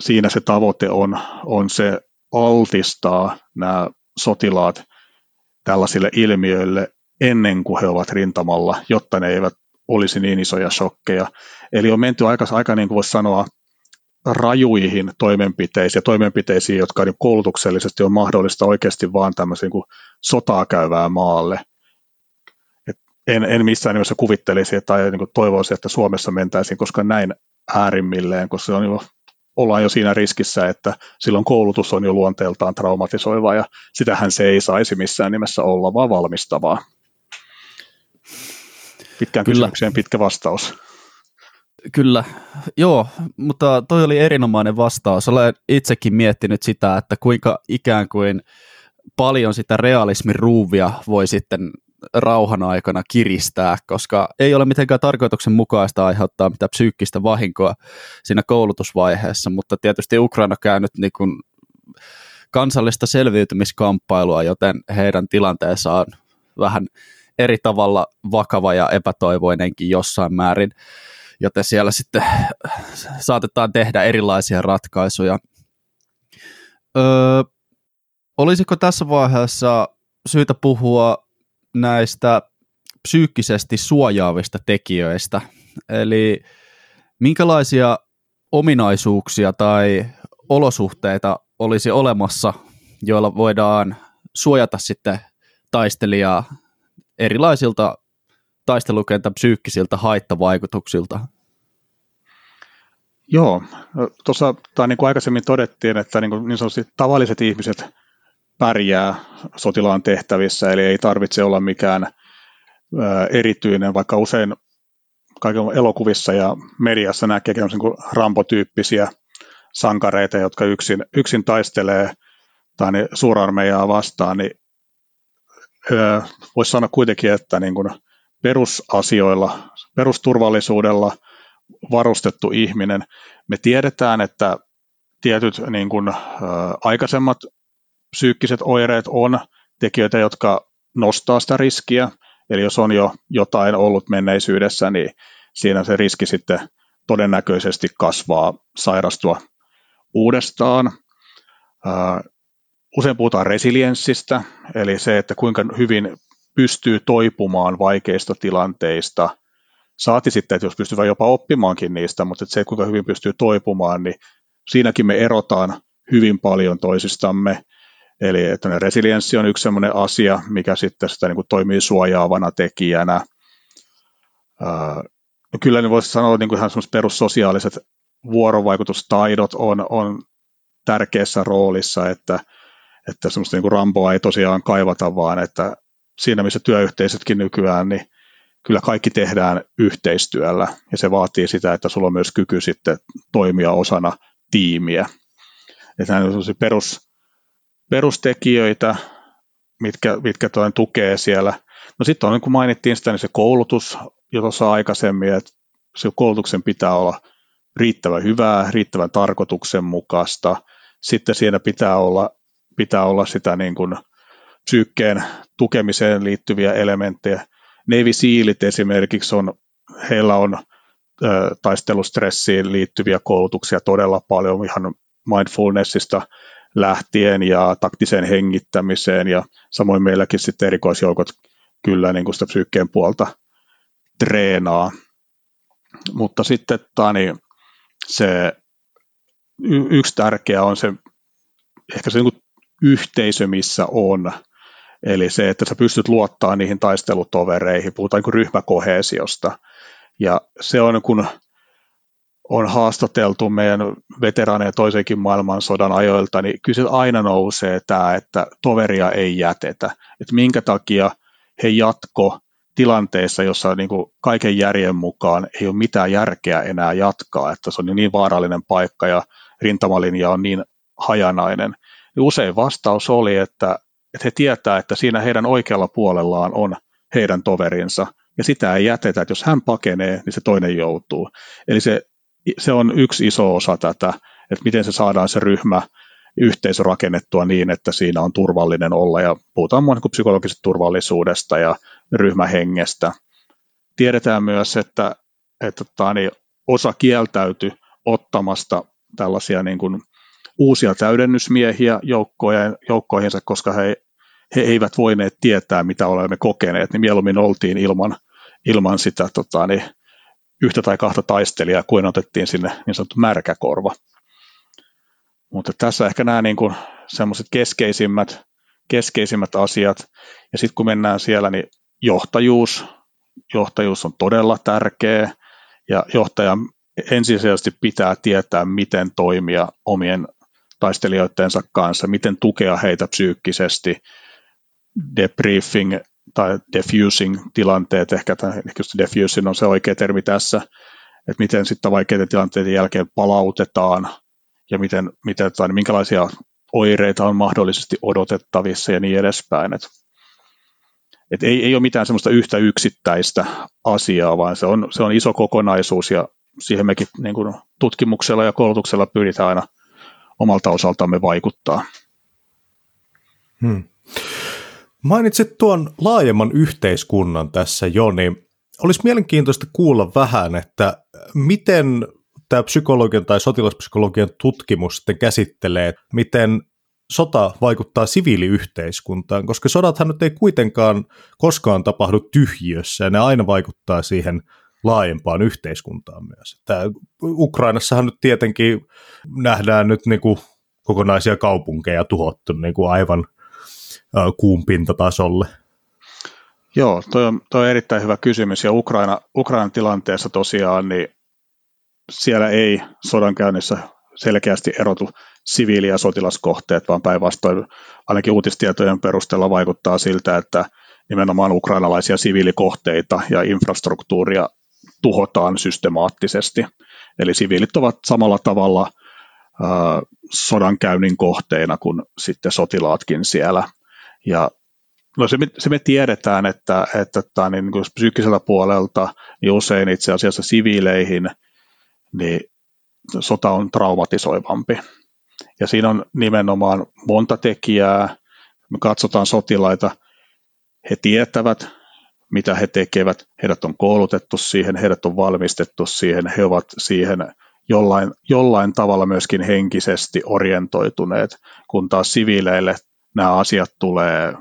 siinä se tavoite on, on se altistaa nämä sotilaat tällaisille ilmiöille ennen kuin he ovat rintamalla, jotta ne eivät olisi niin isoja shokkeja. Eli on menty aika, aika niin kuin voisi sanoa, rajuihin toimenpiteisiin ja toimenpiteisiin, jotka niin koulutuksellisesti on mahdollista oikeasti vaan tämmöisiin kuin sotaa käyvää maalle. En, en missään nimessä kuvittelisi tai niin kuin toivoisi, että Suomessa mentäisiin, koska näin äärimmilleen, koska se on jo ollaan jo siinä riskissä, että silloin koulutus on jo luonteeltaan traumatisoiva ja sitähän se ei saisi missään nimessä olla, vaan valmistavaa. Pitkään Kyllä. kysymykseen pitkä vastaus. Kyllä, joo, mutta toi oli erinomainen vastaus. Olen itsekin miettinyt sitä, että kuinka ikään kuin paljon sitä realismin ruuvia voi sitten rauhan aikana kiristää, koska ei ole mitenkään tarkoituksenmukaista aiheuttaa mitään psyykkistä vahinkoa siinä koulutusvaiheessa, mutta tietysti Ukraina käy nyt niin kuin kansallista selviytymiskamppailua, joten heidän tilanteensa on vähän eri tavalla vakava ja epätoivoinenkin jossain määrin, joten siellä sitten saatetaan tehdä erilaisia ratkaisuja. Öö, olisiko tässä vaiheessa syytä puhua näistä psyykkisesti suojaavista tekijöistä. Eli minkälaisia ominaisuuksia tai olosuhteita olisi olemassa, joilla voidaan suojata sitten taistelijaa erilaisilta taistelukentän psyykkisiltä haittavaikutuksilta? Joo, tuossa tai niin kuin aikaisemmin todettiin, että niin, kuin niin sanotusti tavalliset ihmiset pärjää sotilaan tehtävissä, eli ei tarvitse olla mikään erityinen, vaikka usein kaiken elokuvissa ja mediassa näkee niin rampotyyppisiä sankareita, jotka yksin, yksin taistelee tai niin suurarmeijaa vastaan, niin voisi sanoa kuitenkin, että niin kuin perusasioilla, perusturvallisuudella varustettu ihminen, me tiedetään, että tietyt niin kuin, aikaisemmat psyykkiset oireet on tekijöitä, jotka nostaa sitä riskiä. Eli jos on jo jotain ollut menneisyydessä, niin siinä se riski sitten todennäköisesti kasvaa sairastua uudestaan. Usein puhutaan resilienssistä, eli se, että kuinka hyvin pystyy toipumaan vaikeista tilanteista. Saati sitten, että jos pystyy jopa oppimaankin niistä, mutta se, kuinka hyvin pystyy toipumaan, niin siinäkin me erotaan hyvin paljon toisistamme. Eli resilienssi on yksi sellainen asia, mikä sitten sitä niin kuin toimii suojaavana tekijänä. No kyllä niin voisi sanoa, että niin kuin ihan perussosiaaliset vuorovaikutustaidot on, on tärkeässä roolissa, että, että semmoista niin kuin rampoa ei tosiaan kaivata, vaan että siinä missä työyhteisötkin nykyään, niin kyllä kaikki tehdään yhteistyöllä ja se vaatii sitä, että sulla on myös kyky sitten toimia osana tiimiä. Että nämä on perus, perustekijöitä, mitkä, mitkä toinen tukee siellä. No sitten on, niin kuin mainittiin sitä, niin se koulutus jo tuossa aikaisemmin, että se koulutuksen pitää olla riittävän hyvää, riittävän tarkoituksenmukaista. Sitten siinä pitää olla, pitää olla sitä niin kuin psyykkeen tukemiseen liittyviä elementtejä. Navy Sealit esimerkiksi on, heillä on ö, taistelustressiin liittyviä koulutuksia todella paljon ihan mindfulnessista lähtien ja taktiseen hengittämiseen ja samoin meilläkin sitten erikoisjoukot kyllä niin kuin sitä psyykkeen puolta treenaa. Mutta sitten tani, se y- yksi tärkeä on se ehkä se niin kuin yhteisö, missä on. Eli se, että sä pystyt luottaa niihin taistelutovereihin, puhutaan niin ryhmäkohesiosta. Ja se on kun on haastateltu meidän veteraaneja toisenkin maailmansodan ajoilta, niin kyllä aina nousee tämä, että toveria ei jätetä. Että minkä takia he jatko tilanteessa, jossa niin kuin kaiken järjen mukaan ei ole mitään järkeä enää jatkaa, että se on niin vaarallinen paikka ja rintamalinja on niin hajanainen. Niin usein vastaus oli, että, että he tietää, että siinä heidän oikealla puolellaan on heidän toverinsa, ja sitä ei jätetä, että jos hän pakenee, niin se toinen joutuu. Eli se, se on yksi iso osa tätä, että miten se saadaan se ryhmä yhteisö rakennettua niin, että siinä on turvallinen olla ja puhutaan muun kuin psykologisesta turvallisuudesta ja ryhmähengestä. Tiedetään myös, että, että tani, osa kieltäytyi ottamasta tällaisia niin kuin uusia täydennysmiehiä joukkoihinsa, koska he, he eivät voineet tietää, mitä olemme kokeneet, niin mieluummin oltiin ilman, ilman sitä tota, niin yhtä tai kahta taistelijaa, kuin otettiin sinne niin sanottu märkäkorva. Mutta tässä ehkä nämä niin semmoiset keskeisimmät, keskeisimmät asiat. Ja sitten kun mennään siellä, niin johtajuus. Johtajuus on todella tärkeä ja johtaja ensisijaisesti pitää tietää, miten toimia omien taistelijoidensa kanssa, miten tukea heitä psyykkisesti, debriefing tai defusing tilanteet, ehkä, ehkä defusing on se oikea termi tässä, että miten sitten vaikeiden tilanteiden jälkeen palautetaan ja miten, miten, tai minkälaisia oireita on mahdollisesti odotettavissa ja niin edespäin. Et, et ei, ei ole mitään semmoista yhtä yksittäistä asiaa, vaan se on, se on iso kokonaisuus ja siihen mekin niin kuin tutkimuksella ja koulutuksella pyritään aina omalta osaltamme vaikuttaa. Hmm. Mainitsit tuon laajemman yhteiskunnan tässä jo, niin olisi mielenkiintoista kuulla vähän, että miten tämä psykologian tai sotilaspsykologian tutkimus sitten käsittelee, miten sota vaikuttaa siviiliyhteiskuntaan, koska sodathan nyt ei kuitenkaan koskaan tapahdu tyhjiössä ja ne aina vaikuttaa siihen laajempaan yhteiskuntaan myös. Tämä Ukrainassahan nyt tietenkin nähdään nyt niin kuin kokonaisia kaupunkeja tuhottu niin kuin aivan kuun pintatasolle. Joo, toi on, toi on erittäin hyvä kysymys ja Ukraina, Ukrainan tilanteessa tosiaan niin siellä ei sodankäynnissä selkeästi erotu siviili- ja sotilaskohteet, vaan päinvastoin ainakin uutistietojen perusteella vaikuttaa siltä, että nimenomaan ukrainalaisia siviilikohteita ja infrastruktuuria tuhotaan systemaattisesti. Eli siviilit ovat samalla tavalla äh, sodankäynnin kohteina kuin sitten sotilaatkin siellä. Ja no se, se me tiedetään, että, että, että niin kuin psyykkiseltä puolelta niin usein itse asiassa siviileihin – niin sota on traumatisoivampi. Ja siinä on nimenomaan monta tekijää. Me katsotaan sotilaita, he tietävät, mitä he tekevät, heidät on koulutettu siihen, heidät on valmistettu siihen, he ovat siihen jollain, jollain tavalla myöskin henkisesti orientoituneet, kun taas siviileille nämä asiat tulee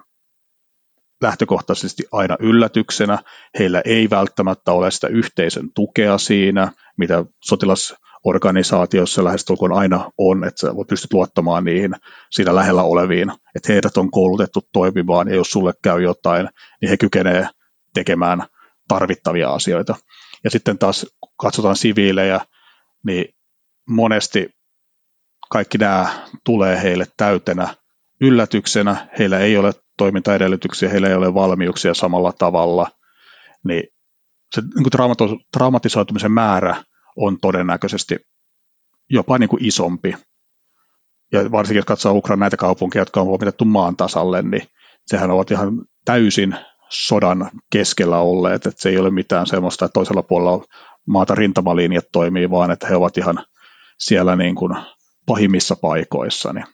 lähtökohtaisesti aina yllätyksenä. Heillä ei välttämättä ole sitä yhteisön tukea siinä, mitä sotilasorganisaatiossa lähestulkoon aina on, että sä pystyt luottamaan niihin siinä lähellä oleviin, että heidät on koulutettu toimimaan, ja jos sulle käy jotain, niin he kykenevät tekemään tarvittavia asioita. Ja sitten taas katsotaan siviilejä, niin monesti kaikki nämä tulee heille täytenä yllätyksenä, heillä ei ole toimintaedellytyksiä, heillä ei ole valmiuksia samalla tavalla, niin se niin kuin traumatisoitumisen määrä on todennäköisesti jopa niin kuin isompi. Ja varsinkin jos katsoo Ukraina näitä kaupunkeja, jotka on huomitettu maan tasalle, niin sehän ovat ihan täysin sodan keskellä olleet, että se ei ole mitään semmoista, että toisella puolella maata rintamalinjat toimii, vaan että he ovat ihan siellä niin kuin pahimmissa paikoissa. Niin.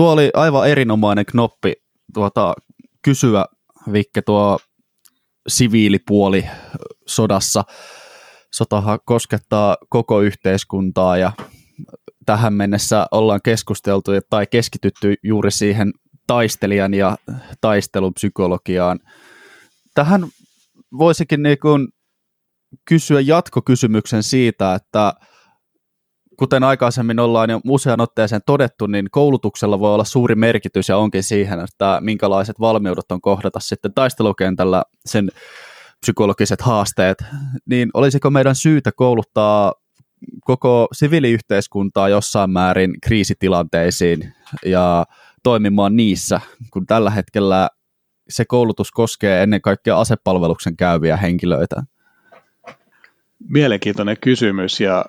Tuo oli aivan erinomainen knoppi tuota, kysyä, Vikke, tuo siviilipuoli sodassa. Sotahan koskettaa koko yhteiskuntaa ja tähän mennessä ollaan keskusteltu tai keskitytty juuri siihen taistelijan ja taistelupsykologiaan. Tähän voisikin niin kuin kysyä jatkokysymyksen siitä, että kuten aikaisemmin ollaan jo usean otteeseen todettu, niin koulutuksella voi olla suuri merkitys ja onkin siihen, että minkälaiset valmiudet on kohdata sitten taistelukentällä sen psykologiset haasteet, niin olisiko meidän syytä kouluttaa koko siviiliyhteiskuntaa jossain määrin kriisitilanteisiin ja toimimaan niissä, kun tällä hetkellä se koulutus koskee ennen kaikkea asepalveluksen käyviä henkilöitä? Mielenkiintoinen kysymys ja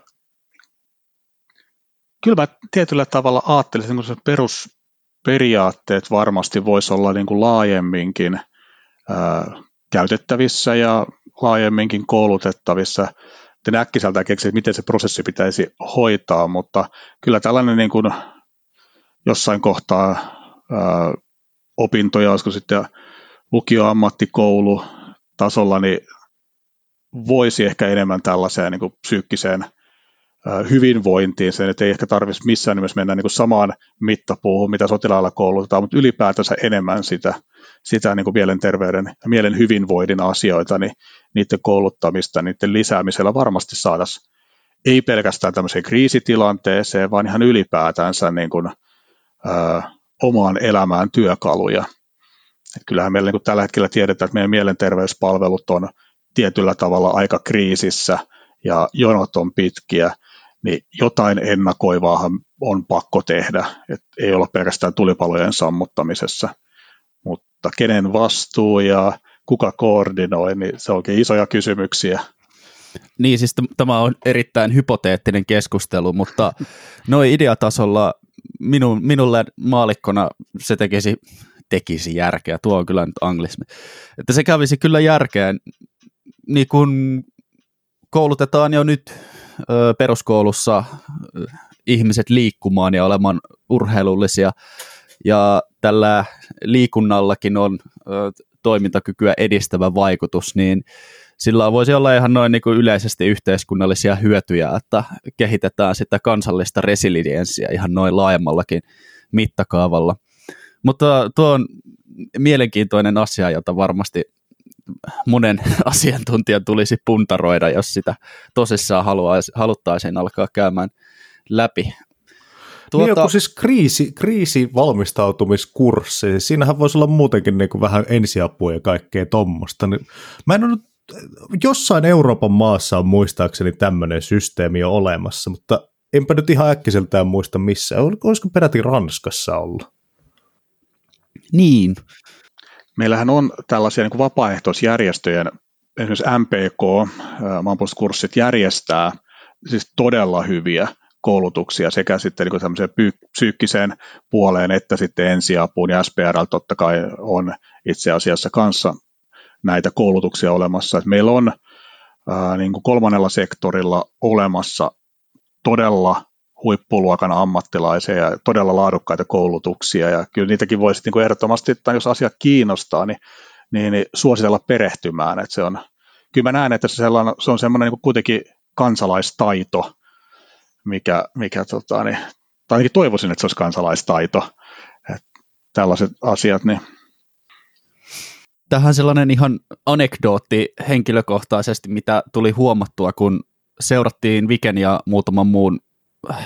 kyllä mä tietyllä tavalla ajattelisin, että perusperiaatteet varmasti voisi olla niin kuin laajemminkin ää, käytettävissä ja laajemminkin koulutettavissa. En äkkiseltään keksi, että miten se prosessi pitäisi hoitaa, mutta kyllä tällainen niin kuin jossain kohtaa ää, opintoja, olisiko sitten lukio-ammattikoulu tasolla, niin voisi ehkä enemmän tällaiseen niin kuin psyykkiseen hyvinvointiin, sen, että ei ehkä tarvitsisi missään nimessä mennä niin kuin samaan mittapuuhun, mitä sotilailla koulutetaan, mutta ylipäätänsä enemmän sitä, sitä niin kuin mielenterveyden ja mielen hyvinvoinnin asioita, niin niiden kouluttamista, niiden lisäämisellä varmasti saataisiin ei pelkästään tämmöiseen kriisitilanteeseen, vaan ihan ylipäätänsä niin kuin, ö, omaan elämään työkaluja. Et kyllähän meillä niin kuin tällä hetkellä tiedetään, että meidän mielenterveyspalvelut on tietyllä tavalla aika kriisissä ja jonot on pitkiä, niin jotain ennakoivaahan on pakko tehdä, että ei olla pelkästään tulipalojen sammuttamisessa, mutta kenen vastuu ja kuka koordinoi, niin se onkin isoja kysymyksiä. Niin, siis tämä on erittäin hypoteettinen keskustelu, mutta noin ideatasolla minun, minulle maalikkona se tekisi, tekisi järkeä, tuo on kyllä nyt anglismi, että se kävisi kyllä järkeen, niin kun koulutetaan jo nyt peruskoulussa ihmiset liikkumaan ja olemaan urheilullisia, ja tällä liikunnallakin on toimintakykyä edistävä vaikutus, niin sillä voisi olla ihan noin niin kuin yleisesti yhteiskunnallisia hyötyjä, että kehitetään sitä kansallista resilienssiä ihan noin laajemmallakin mittakaavalla. Mutta tuo on mielenkiintoinen asia, jota varmasti monen asiantuntijan tulisi puntaroida, jos sitä tosissaan haluaisi, haluttaisiin alkaa käymään läpi. Tuota... Niin joku siis kriisi, kriisivalmistautumiskurssi, siinähän voisi olla muutenkin niin kuin vähän ensiapua ja kaikkea tuommoista. Niin mä en ole jossain Euroopan maassa on muistaakseni tämmöinen systeemi jo olemassa, mutta enpä nyt ihan äkkiseltään muista missä. Olisiko peräti Ranskassa ollut? Niin. Meillähän on tällaisia niin kuin vapaaehtoisjärjestöjen, esimerkiksi MPK, maanpuolustuskurssit järjestää siis todella hyviä koulutuksia sekä sitten niin tämmöiseen psyykkiseen puoleen että sitten ensiapuun ja SPRL totta kai on itse asiassa kanssa näitä koulutuksia olemassa. Et meillä on ää, niin kuin kolmannella sektorilla olemassa todella huippuluokan ammattilaisia ja todella laadukkaita koulutuksia. Ja kyllä niitäkin voisi niin kuin ehdottomasti, tai jos asia kiinnostaa, niin, niin, niin suositella perehtymään, että se on, kyllä mä näen, että se, sellainen, se on semmoinen niin kuin kuitenkin kansalaistaito, mikä, mikä tota, niin, tai ainakin toivoisin, että se olisi kansalaistaito, että tällaiset asiat, niin. Tähän sellainen ihan anekdootti henkilökohtaisesti, mitä tuli huomattua, kun seurattiin Viken ja muutaman muun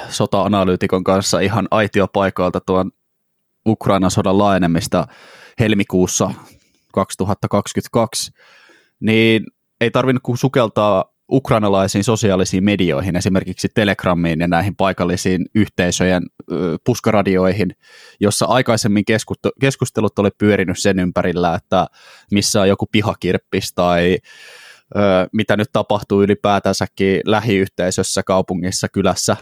sota-analyytikon kanssa ihan aitiopaikalta tuon Ukrainan sodan laajenemista helmikuussa 2022, niin ei tarvinnut kuin sukeltaa ukrainalaisiin sosiaalisiin medioihin, esimerkiksi Telegramiin ja näihin paikallisiin yhteisöjen puskaradioihin, jossa aikaisemmin keskustelut oli pyörinyt sen ympärillä, että missä on joku pihakirppis tai mitä nyt tapahtuu ylipäätänsäkin lähiyhteisössä, kaupungissa, kylässä,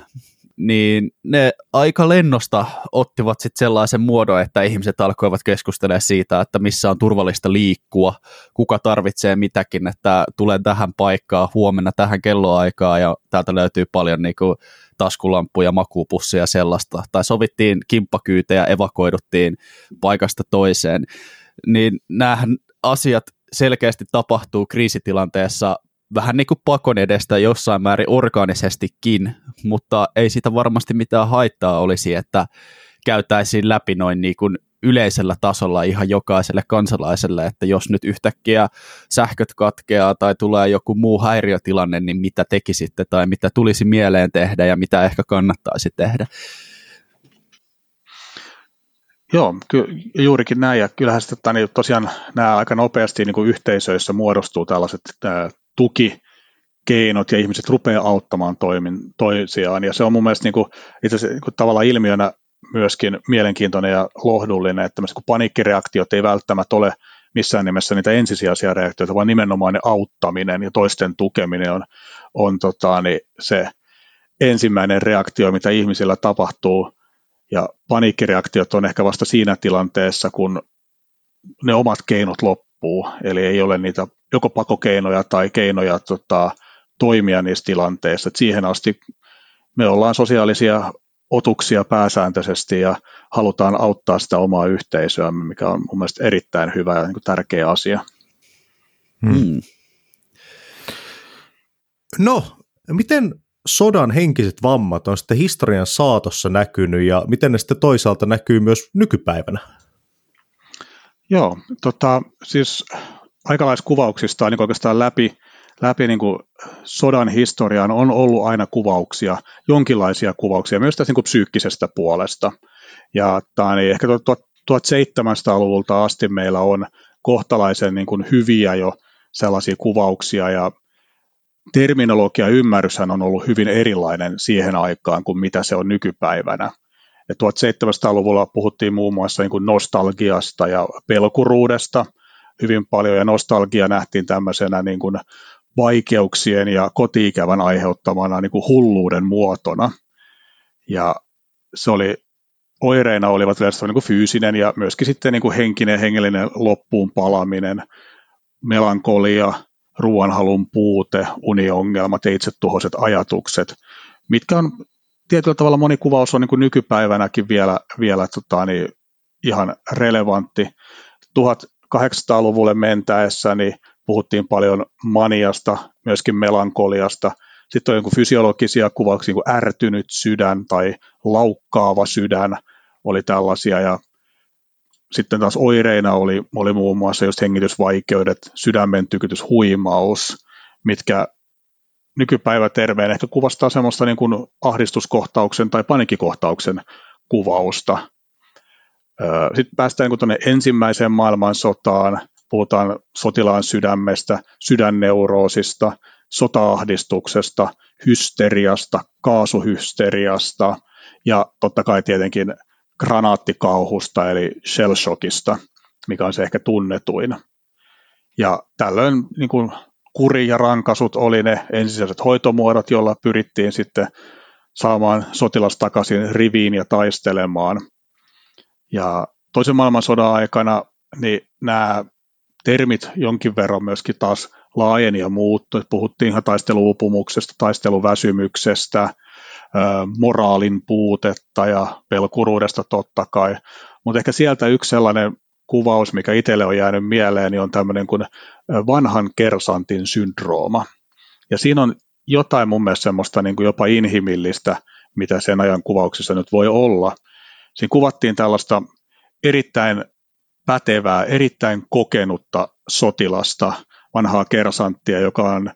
niin ne aika lennosta ottivat sitten sellaisen muodon, että ihmiset alkoivat keskustella siitä, että missä on turvallista liikkua, kuka tarvitsee mitäkin, että tulen tähän paikkaan huomenna tähän kelloaikaan ja täältä löytyy paljon niin kuin taskulampuja, makuupussia ja sellaista. Tai sovittiin kimppakyytejä, evakoiduttiin paikasta toiseen. Niin näähän asiat selkeästi tapahtuu kriisitilanteessa vähän niin kuin pakon edestä jossain määrin orgaanisestikin, mutta ei siitä varmasti mitään haittaa olisi, että käytäisiin läpi noin niin kuin yleisellä tasolla ihan jokaiselle kansalaiselle, että jos nyt yhtäkkiä sähköt katkeaa tai tulee joku muu häiriötilanne, niin mitä tekisitte tai mitä tulisi mieleen tehdä ja mitä ehkä kannattaisi tehdä. Joo, ky- juurikin näin, ja kyllähän sitten niin tosiaan nämä aika nopeasti niin kuin yhteisöissä muodostuu tällaiset ää, tukikeinot, ja ihmiset rupeaa auttamaan toimin, toisiaan, ja se on mun mielestä niin kuin, itse asiassa niin kuin tavallaan ilmiönä myöskin mielenkiintoinen ja lohdullinen, että kun paniikkireaktiot ei välttämättä ole missään nimessä niitä ensisijaisia reaktioita, vaan nimenomaan ne auttaminen ja toisten tukeminen on, on tota, niin se ensimmäinen reaktio, mitä ihmisillä tapahtuu, ja paniikkireaktiot on ehkä vasta siinä tilanteessa, kun ne omat keinot loppuu, eli ei ole niitä joko pakokeinoja tai keinoja tota, toimia niissä tilanteissa. Et siihen asti me ollaan sosiaalisia otuksia pääsääntöisesti ja halutaan auttaa sitä omaa yhteisöä, mikä on mun mielestä erittäin hyvä ja niin kuin tärkeä asia. Hmm. hmm. No, miten sodan henkiset vammat on sitten historian saatossa näkynyt ja miten ne sitten toisaalta näkyy myös nykypäivänä? Joo, tota, siis aikalaiskuvauksista niin oikeastaan läpi, läpi niin kuin sodan historiaan on ollut aina kuvauksia, jonkinlaisia kuvauksia myös tästä niin kuin psyykkisestä puolesta. Ja tämä, niin ehkä 1700-luvulta asti meillä on kohtalaisen niin kuin hyviä jo sellaisia kuvauksia ja terminologia ymmärryshän on ollut hyvin erilainen siihen aikaan kuin mitä se on nykypäivänä. Ja 1700-luvulla puhuttiin muun muassa niin kuin nostalgiasta ja pelkuruudesta hyvin paljon, ja nostalgia nähtiin tämmöisenä niin kuin vaikeuksien ja kotiikävän aiheuttamana niin kuin hulluuden muotona. Ja se oli, oireina olivat yleensä niin kuin fyysinen ja myöskin sitten niin kuin henkinen hengellinen loppuun palaminen, melankolia, ruoanhalun puute, uniongelmat ja itsetuhoiset ajatukset, mitkä on tietyllä tavalla moni kuvaus on niin kuin nykypäivänäkin vielä, vielä tota, niin ihan relevantti. 1800-luvulle mentäessä niin puhuttiin paljon maniasta, myöskin melankoliasta. Sitten on joku fysiologisia kuvauksia, niin kuin ärtynyt sydän tai laukkaava sydän oli tällaisia, ja sitten taas oireina oli, oli muun muassa just hengitysvaikeudet, sydämen tykytys, huimaus, mitkä nykypäivä terveen ehkä kuvastaa semmoista niin kuin ahdistuskohtauksen tai panikikohtauksen kuvausta. Sitten päästään niin tuonne ensimmäiseen maailmansotaan, puhutaan sotilaan sydämestä, sydänneuroosista, sotaahdistuksesta, hysteriasta, kaasuhysteriasta ja totta kai tietenkin granaattikauhusta eli shellshockista, mikä on se ehkä tunnetuin. Ja tällöin niin kuin kuri ja rankasut oli ne ensisijaiset hoitomuodot, joilla pyrittiin sitten saamaan sotilas takaisin riviin ja taistelemaan. Ja toisen maailmansodan aikana niin nämä termit jonkin verran myöskin taas laajeni ja muuttui. Puhuttiin ihan taisteluupumuksesta, taisteluväsymyksestä, moraalin puutetta ja pelkuruudesta totta kai. Mutta ehkä sieltä yksi sellainen kuvaus, mikä itselle on jäänyt mieleen, niin on tämmöinen kuin vanhan kersantin syndrooma. Ja siinä on jotain mun mielestä semmoista niin kuin jopa inhimillistä, mitä sen ajan kuvauksissa nyt voi olla. Siinä kuvattiin tällaista erittäin pätevää, erittäin kokenutta sotilasta, vanhaa kersanttia, joka on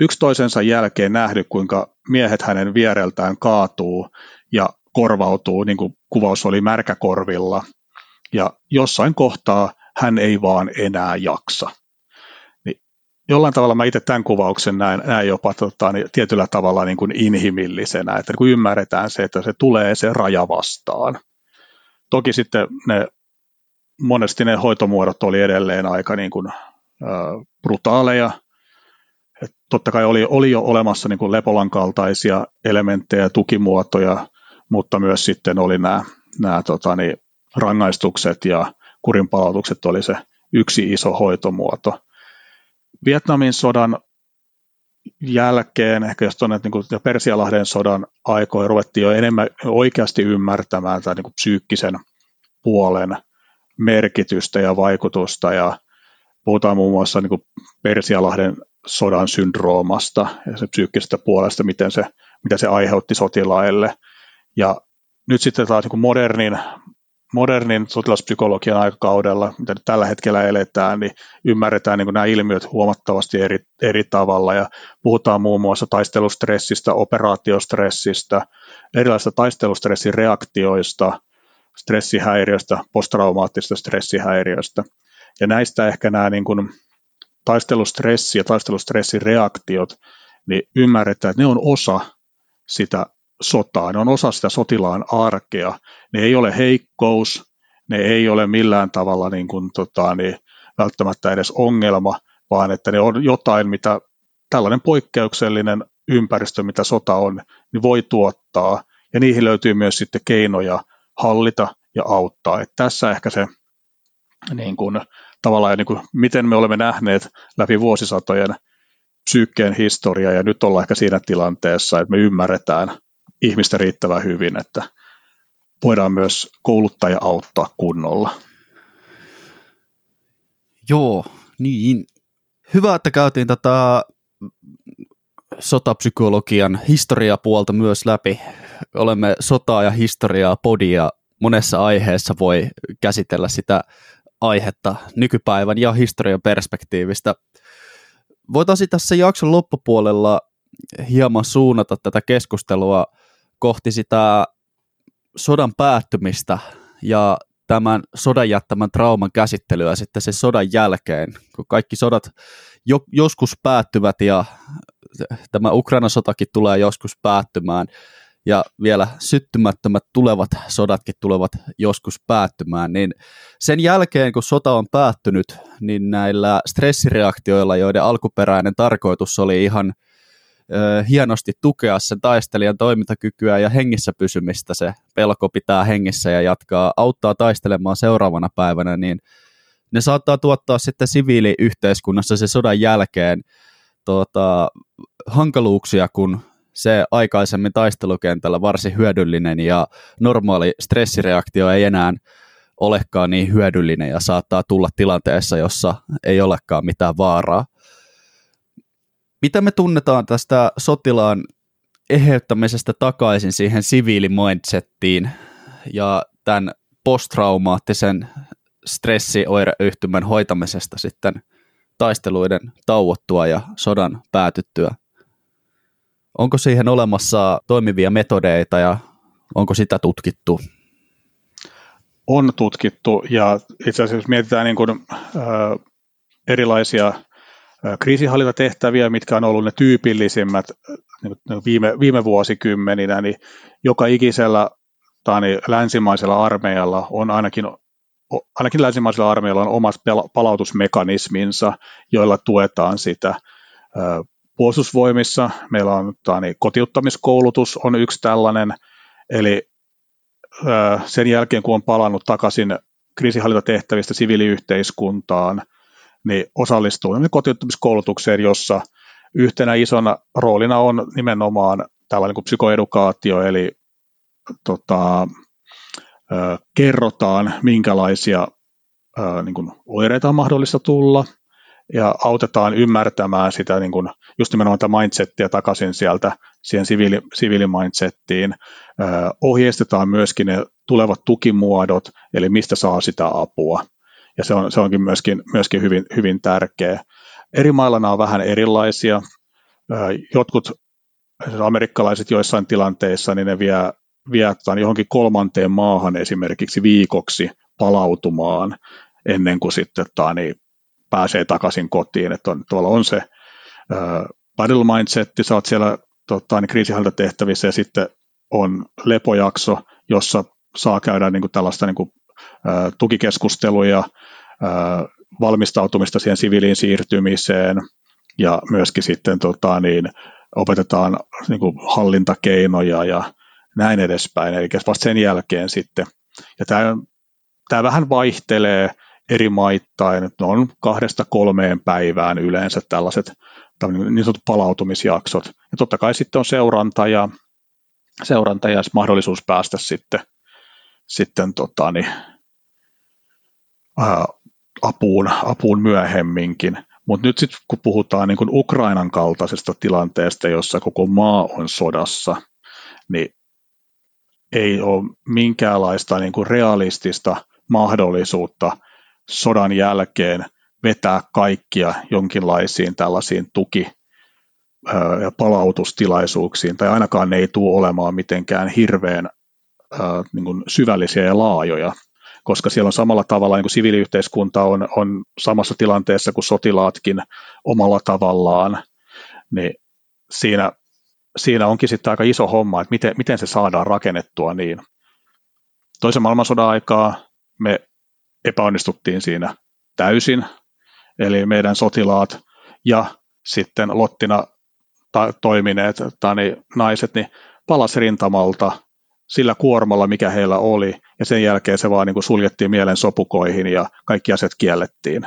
yksi toisensa jälkeen nähnyt, kuinka miehet hänen viereltään kaatuu ja korvautuu, niin kuin kuvaus oli märkäkorvilla. Ja jossain kohtaa hän ei vaan enää jaksa. Niin jollain tavalla mä itse tämän kuvauksen näen, näen jopa tota, niin tietyllä tavalla niin kuin inhimillisenä, että kun ymmärretään se, että se tulee se raja vastaan. Toki sitten ne monesti ne hoitomuodot oli edelleen aika niin kuin, äh, brutaaleja. Et totta kai oli, oli jo olemassa niin kuin Lepolan kaltaisia elementtejä ja tukimuotoja, mutta myös sitten oli nämä, nämä tota, niin, rangaistukset ja kurinpalautukset oli se yksi iso hoitomuoto. Vietnamin sodan jälkeen, ehkä jos tuonne niin Persialahden sodan aikoina ruvettiin jo enemmän oikeasti ymmärtämään tämän niin psyykkisen puolen merkitystä ja vaikutusta ja puhutaan muun muassa niin kuin Persialahden sodan syndroomasta ja se psyykkisestä puolesta, miten se, mitä se aiheutti sotilaille. Ja nyt sitten taas niin modernin, modernin sotilaspsykologian aikakaudella, mitä nyt tällä hetkellä eletään, niin ymmärretään niin nämä ilmiöt huomattavasti eri, eri tavalla ja puhutaan muun muassa taistelustressistä, operaatiostressistä, erilaisista taistelustressin reaktioista, stressihäiriöstä, posttraumaattisesta stressihäiriöstä. Ja näistä ehkä nämä niin kuin taistelustressi ja taistelustressin reaktiot, niin ymmärretään, että ne on osa sitä sotaa, ne on osa sitä sotilaan arkea. Ne ei ole heikkous, ne ei ole millään tavalla niin kuin, tota, niin, välttämättä edes ongelma, vaan että ne on jotain, mitä tällainen poikkeuksellinen ympäristö, mitä sota on, niin voi tuottaa, ja niihin löytyy myös sitten keinoja hallita ja auttaa. Et tässä ehkä se niin kuin, tavallaan, niin kuin, miten me olemme nähneet läpi vuosisatojen psyykkeen historia, ja nyt ollaan ehkä siinä tilanteessa, että me ymmärretään ihmistä riittävän hyvin, että voidaan myös kouluttaa ja auttaa kunnolla. Joo, niin. Hyvä, että käytiin tätä sotapsykologian historiapuolta myös läpi. Olemme sotaa ja historiaa podia. Monessa aiheessa voi käsitellä sitä aihetta nykypäivän ja historian perspektiivistä. Voitaisiin tässä jakson loppupuolella hieman suunnata tätä keskustelua kohti sitä sodan päättymistä ja tämän sodan jättämän trauman käsittelyä sitten se sodan jälkeen, kun kaikki sodat jo, joskus päättyvät ja tämä Ukrainan sotakin tulee joskus päättymään ja vielä syttymättömät tulevat sodatkin tulevat joskus päättymään, niin sen jälkeen kun sota on päättynyt, niin näillä stressireaktioilla, joiden alkuperäinen tarkoitus oli ihan ö, hienosti tukea sen taistelijan toimintakykyä ja hengissä pysymistä, se pelko pitää hengissä ja jatkaa, auttaa taistelemaan seuraavana päivänä, niin ne saattaa tuottaa sitten siviiliyhteiskunnassa se sodan jälkeen tuota, hankaluuksia, kun se aikaisemmin taistelukentällä varsin hyödyllinen ja normaali stressireaktio ei enää olekaan niin hyödyllinen ja saattaa tulla tilanteessa, jossa ei olekaan mitään vaaraa. Mitä me tunnetaan tästä sotilaan eheyttämisestä takaisin siihen siviilimindsettiin ja tämän posttraumaattisen stressioireyhtymän hoitamisesta sitten taisteluiden tauottua ja sodan päätyttyä? Onko siihen olemassa toimivia metodeita ja onko sitä tutkittu? On tutkittu ja itse asiassa jos mietitään niin kuin, äh, erilaisia äh, kriisinhallintatehtäviä, mitkä on ollut ne tyypillisimmät niin viime, viime vuosikymmeninä, niin joka ikisellä tai niin länsimaisella armeijalla on ainakin ainakin länsimaisella armeijalla on omat palautusmekanisminsa, joilla tuetaan sitä puolustusvoimissa. Meillä on tani, kotiuttamiskoulutus on yksi tällainen, eli sen jälkeen kun on palannut takaisin kriisinhallintatehtävistä siviiliyhteiskuntaan, niin osallistuu kotiuttamiskoulutukseen, jossa yhtenä isona roolina on nimenomaan tällainen kuin psykoedukaatio, eli tota, kerrotaan, minkälaisia niin kuin oireita on mahdollista tulla, ja autetaan ymmärtämään sitä niin kuin, just nimenomaan tätä mindsettiä takaisin sieltä siihen siviili, siviilimindsettiin. ohjeistetaan myöskin ne tulevat tukimuodot, eli mistä saa sitä apua. Ja se, on, se onkin myöskin, myöskin hyvin, hyvin tärkeä. Eri mailla nämä on vähän erilaisia. jotkut amerikkalaiset joissain tilanteissa, niin ne vie, vie johonkin kolmanteen maahan esimerkiksi viikoksi palautumaan ennen kuin sitten niin pääsee takaisin kotiin. Että on, tuolla on se äh, battle mindsetti, sä oot siellä tota, niin kriisihallintatehtävissä ja sitten on lepojakso, jossa saa käydä niin kuin tällaista niin kuin, äh, tukikeskusteluja, äh, valmistautumista siihen siviiliin siirtymiseen ja myöskin sitten tota, niin, opetetaan niin kuin hallintakeinoja ja näin edespäin, eli vasta sen jälkeen sitten. Ja tämä, tämä vähän vaihtelee eri maittain, että ne on kahdesta kolmeen päivään yleensä tällaiset niin sanotut palautumisjaksot. Ja totta kai sitten on seuranta ja, seuranta ja mahdollisuus päästä sitten, sitten tota, niin, ää, apuun, apuun myöhemminkin. Mutta nyt sitten kun puhutaan niin kun Ukrainan kaltaisesta tilanteesta, jossa koko maa on sodassa, niin ei ole minkäänlaista niin kuin realistista mahdollisuutta sodan jälkeen vetää kaikkia jonkinlaisiin tällaisiin tuki- ja palautustilaisuuksiin, tai ainakaan ne ei tule olemaan mitenkään hirveän niin kuin syvällisiä ja laajoja, koska siellä on samalla tavalla niin kuin siviiliyhteiskunta on, on samassa tilanteessa kuin sotilaatkin omalla tavallaan, niin siinä, siinä onkin sitten aika iso homma, että miten, miten se saadaan rakennettua niin. Toisen maailmansodan aikaa me epäonnistuttiin siinä täysin, eli meidän sotilaat ja sitten Lottina ta- toimineet tani, naiset niin palasi rintamalta sillä kuormalla, mikä heillä oli, ja sen jälkeen se vaan niin kuin suljettiin mielen sopukoihin ja kaikki asiat kiellettiin.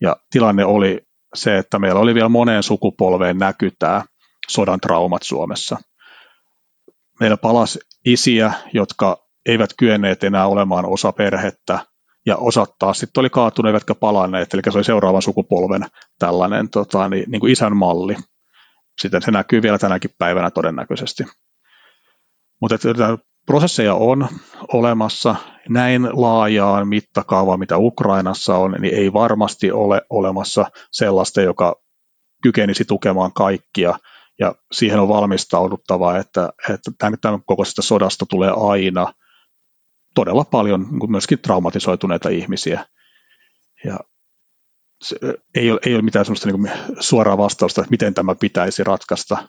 Ja tilanne oli se, että meillä oli vielä moneen sukupolveen näky tämä sodan traumat Suomessa. Meillä palasi isiä, jotka eivät kyenneet enää olemaan osa perhettä, ja osat taas sitten oli kaatuneet eivätkä palanneet, eli se oli seuraavan sukupolven tällainen tota, niin, niin kuin isän malli. Sitten se näkyy vielä tänäkin päivänä todennäköisesti. Mutta prosesseja on olemassa näin laajaan mittakaavaan, mitä Ukrainassa on, niin ei varmasti ole olemassa sellaista, joka kykenisi tukemaan kaikkia, ja siihen on valmistauduttava, että, että tämän, tämän kokoisesta sodasta tulee aina – todella paljon niin myöskin traumatisoituneita ihmisiä. Ja se, ei, ole, ei ole mitään sellaista niin suoraa vastausta, että miten tämä pitäisi ratkaista.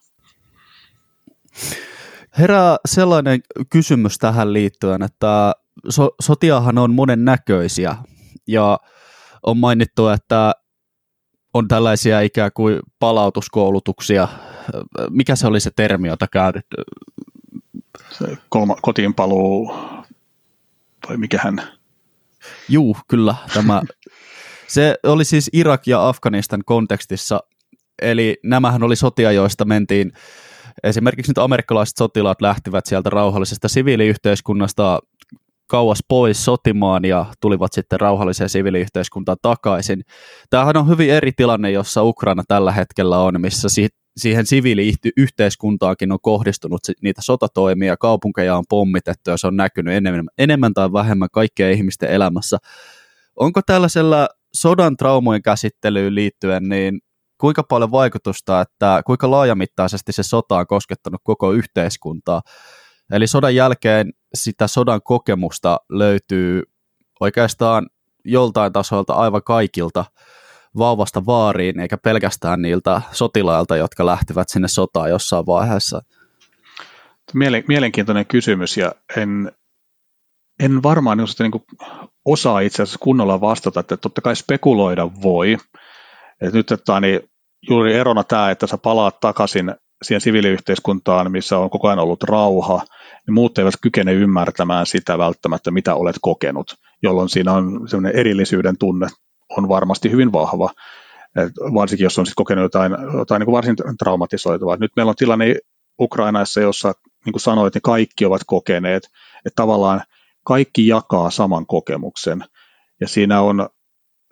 Herää sellainen kysymys tähän liittyen, että so, sotiahan on monen näköisiä ja on mainittu, että on tällaisia ikään kuin palautuskoulutuksia. Mikä se oli se termi, jota käytetty? Se kolma, kotiin vai mikähän? Juu, kyllä. Tämä, se oli siis Irak ja Afganistan kontekstissa, eli nämähän oli sotia, joista mentiin esimerkiksi nyt amerikkalaiset sotilaat lähtivät sieltä rauhallisesta siviiliyhteiskunnasta kauas pois sotimaan ja tulivat sitten rauhalliseen siviiliyhteiskuntaan takaisin. Tämähän on hyvin eri tilanne, jossa Ukraina tällä hetkellä on, missä siihen siviiliyhteiskuntaakin on kohdistunut niitä sotatoimia, kaupunkeja on pommitettu ja se on näkynyt enemmän, enemmän tai vähemmän kaikkien ihmisten elämässä. Onko tällaisella sodan traumojen käsittelyyn liittyen, niin kuinka paljon vaikutusta, että kuinka laajamittaisesti se sota on koskettanut koko yhteiskuntaa? Eli sodan jälkeen sitä sodan kokemusta löytyy oikeastaan joltain tasolta aivan kaikilta vauvasta vaariin, eikä pelkästään niiltä sotilailta, jotka lähtivät sinne sotaan jossain vaiheessa? Mielenkiintoinen kysymys, ja en, en varmaan niin kuin osaa itse asiassa kunnolla vastata, että totta kai spekuloida voi. Et nyt että niin juuri erona tämä, että sä palaat takaisin siihen siviiliyhteiskuntaan, missä on koko ajan ollut rauha, niin muut eivät kykene ymmärtämään sitä välttämättä, mitä olet kokenut, jolloin siinä on sellainen erillisyyden tunne on varmasti hyvin vahva, Et varsinkin jos on sit kokenut jotain, jotain niin varsin traumatisoituvaa. Nyt meillä on tilanne Ukrainassa, jossa niin kuin sanoit, niin kaikki ovat kokeneet, että tavallaan kaikki jakaa saman kokemuksen. Ja siinä on,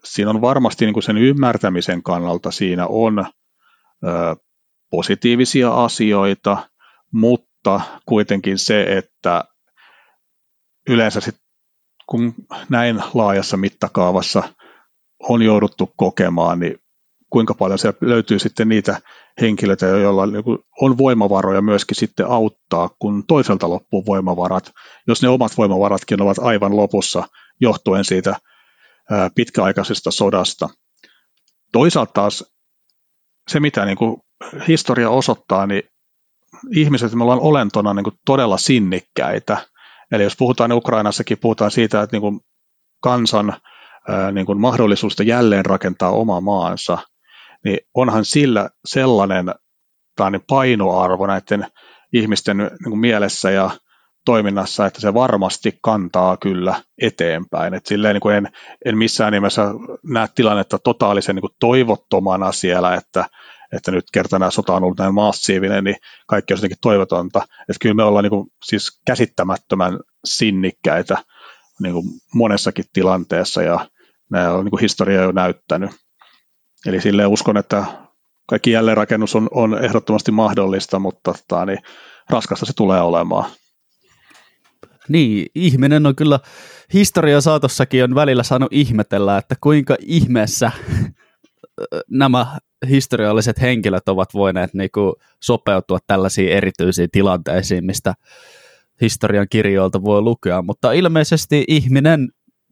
siinä on varmasti niin kuin sen ymmärtämisen kannalta siinä on ö, positiivisia asioita, mutta kuitenkin se, että yleensä sit, kun näin laajassa mittakaavassa on jouduttu kokemaan, niin kuinka paljon siellä löytyy sitten niitä henkilöitä, joilla niinku on voimavaroja myöskin sitten auttaa, kun toiselta loppuu voimavarat, jos ne omat voimavaratkin ovat aivan lopussa johtuen siitä pitkäaikaisesta sodasta. Toisaalta taas se, mitä niin kuin historia osoittaa, niin ihmiset, me ollaan olentona niin kuin todella sinnikkäitä. Eli jos puhutaan Ukrainassakin, puhutaan siitä, että niin kuin kansan niin kuin mahdollisuudesta jälleen rakentaa oma maansa – niin onhan sillä sellainen niin painoarvo näiden ihmisten niin kuin mielessä ja toiminnassa, että se varmasti kantaa kyllä eteenpäin. Et silleen niin kuin en, en missään nimessä näe tilannetta totaalisen niin kuin toivottomana siellä, että, että nyt kerta nämä sota on ollut näin massiivinen, niin kaikki on jotenkin toivotonta. Että kyllä me ollaan niin kuin, siis käsittämättömän sinnikkäitä niin kuin monessakin tilanteessa ja nämä on niin kuin historia jo näyttänyt. Eli silleen uskon, että kaikki jälleenrakennus on, on ehdottomasti mahdollista, mutta tota, niin raskasta se tulee olemaan. Niin, ihminen on kyllä historian saatossakin on välillä saanut ihmetellä, että kuinka ihmeessä nämä historialliset henkilöt ovat voineet niinku sopeutua tällaisiin erityisiin tilanteisiin, mistä historian kirjoilta voi lukea, mutta ilmeisesti ihminen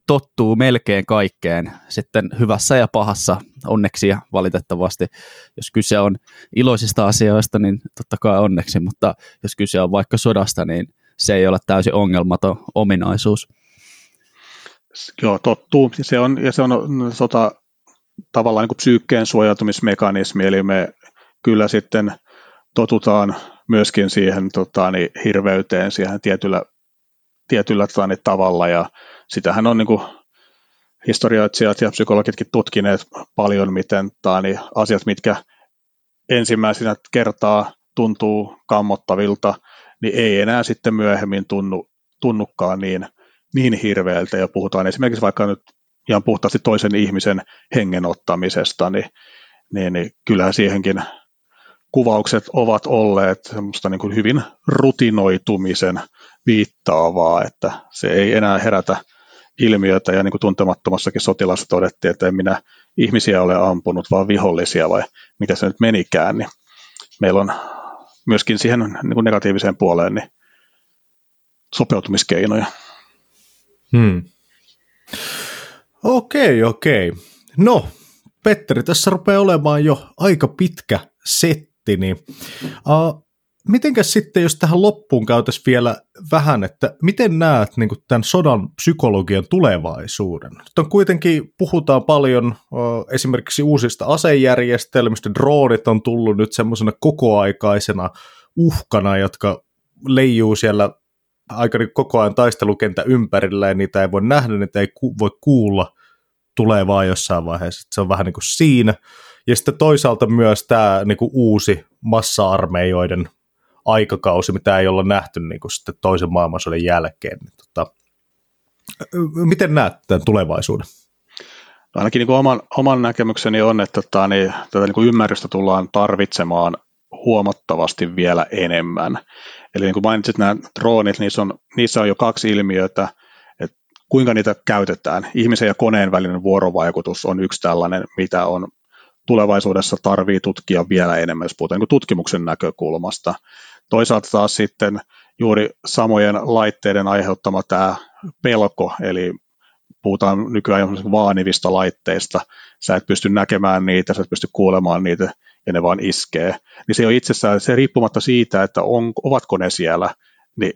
tottuu melkein kaikkeen, sitten hyvässä ja pahassa, onneksi ja valitettavasti. Jos kyse on iloisista asioista, niin totta kai onneksi, mutta jos kyse on vaikka sodasta, niin se ei ole täysin ongelmaton ominaisuus. Joo, tottuu. Se on, ja se on sota, tavallaan niin kuin psyykkeen suojautumismekanismi, eli me kyllä sitten totutaan myöskin siihen tota, niin, hirveyteen, siihen tietyllä, tietyllä niin, tavalla, ja sitähän on niin kuin historioitsijat ja psykologitkin tutkineet paljon, miten taani asiat, mitkä ensimmäisenä kertaa tuntuu kammottavilta, niin ei enää sitten myöhemmin tunnu, tunnukaan niin, niin hirveältä. Ja puhutaan esimerkiksi vaikka nyt ihan puhtaasti toisen ihmisen hengen ottamisesta, niin, niin, niin kyllähän siihenkin kuvaukset ovat olleet semmoista niin kuin hyvin rutinoitumisen viittaavaa, että se ei enää herätä ilmiötä ja niin kuin tuntemattomassakin sotilassa todettiin, että en minä ihmisiä ole ampunut, vaan vihollisia vai mitä se nyt menikään, niin meillä on myöskin siihen niin kuin negatiiviseen puoleen niin sopeutumiskeinoja. Hmm. Okei, okei. No, Petteri, tässä rupeaa olemaan jo aika pitkä setti, niin uh, mitenkäs sitten, jos tähän loppuun käytäisiin vielä vähän, että miten näet niin tämän sodan psykologian tulevaisuuden? Nyt on kuitenkin, puhutaan paljon o, esimerkiksi uusista asejärjestelmistä, droonit on tullut nyt semmoisena kokoaikaisena uhkana, jotka leijuu siellä aika niin koko ajan taistelukentä ympärillä ja niitä ei voi nähdä, niitä ei ku- voi kuulla, tulee vaan jossain vaiheessa. Se on vähän niin kuin siinä. Ja sitten toisaalta myös tämä niin kuin uusi massa-armeijoiden aikakausi, mitä ei olla nähty niin kuin sitten toisen maailmansodan jälkeen. Niin, tota, miten näet tämän tulevaisuuden? No ainakin niin kuin oman, oman näkemykseni on, että tota, niin, tätä niin kuin ymmärrystä tullaan tarvitsemaan huomattavasti vielä enemmän. Eli niin kuin mainitsit nämä droonit, niissä on, niissä on jo kaksi ilmiötä, että kuinka niitä käytetään. Ihmisen ja koneen välinen vuorovaikutus on yksi tällainen, mitä on tulevaisuudessa tarvii tutkia vielä enemmän, jos puhutaan niin tutkimuksen näkökulmasta. Toisaalta taas sitten juuri samojen laitteiden aiheuttama tämä pelko, eli puhutaan nykyään vaanivista laitteista, sä et pysty näkemään niitä, sä et pysty kuulemaan niitä, ja ne vaan iskee. Niin se on itsessään, se riippumatta siitä, että on, ovatko ne siellä, niin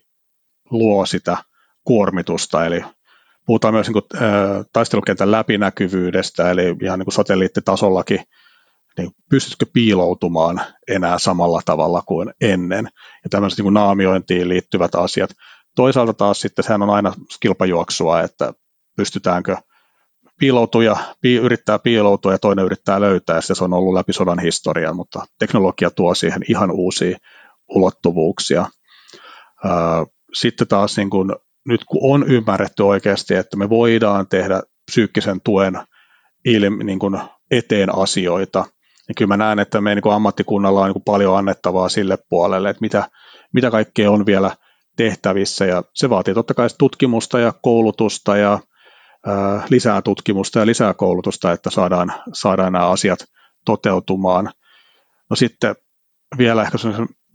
luo sitä kuormitusta, eli puhutaan myös niin kuin, äh, taistelukentän läpinäkyvyydestä, eli ihan niin kuin satelliittitasollakin niin pystytkö piiloutumaan enää samalla tavalla kuin ennen. Ja tämmöiset niin naamiointiin liittyvät asiat. Toisaalta taas sitten sehän on aina kilpajuoksua, että pystytäänkö piiloutuja, pi, yrittää piiloutua ja toinen yrittää löytää, se on ollut läpi sodan historian, mutta teknologia tuo siihen ihan uusia ulottuvuuksia. Sitten taas niin kun, nyt kun on ymmärretty oikeasti, että me voidaan tehdä psyykkisen tuen ilmi, niin kun eteen asioita, niin kyllä mä näen, että meidän niin ammattikunnalla on niin paljon annettavaa sille puolelle, että mitä, mitä kaikkea on vielä tehtävissä, ja se vaatii totta kai tutkimusta ja koulutusta ja ää, lisää tutkimusta ja lisää koulutusta, että saadaan, saadaan nämä asiat toteutumaan. No sitten vielä ehkä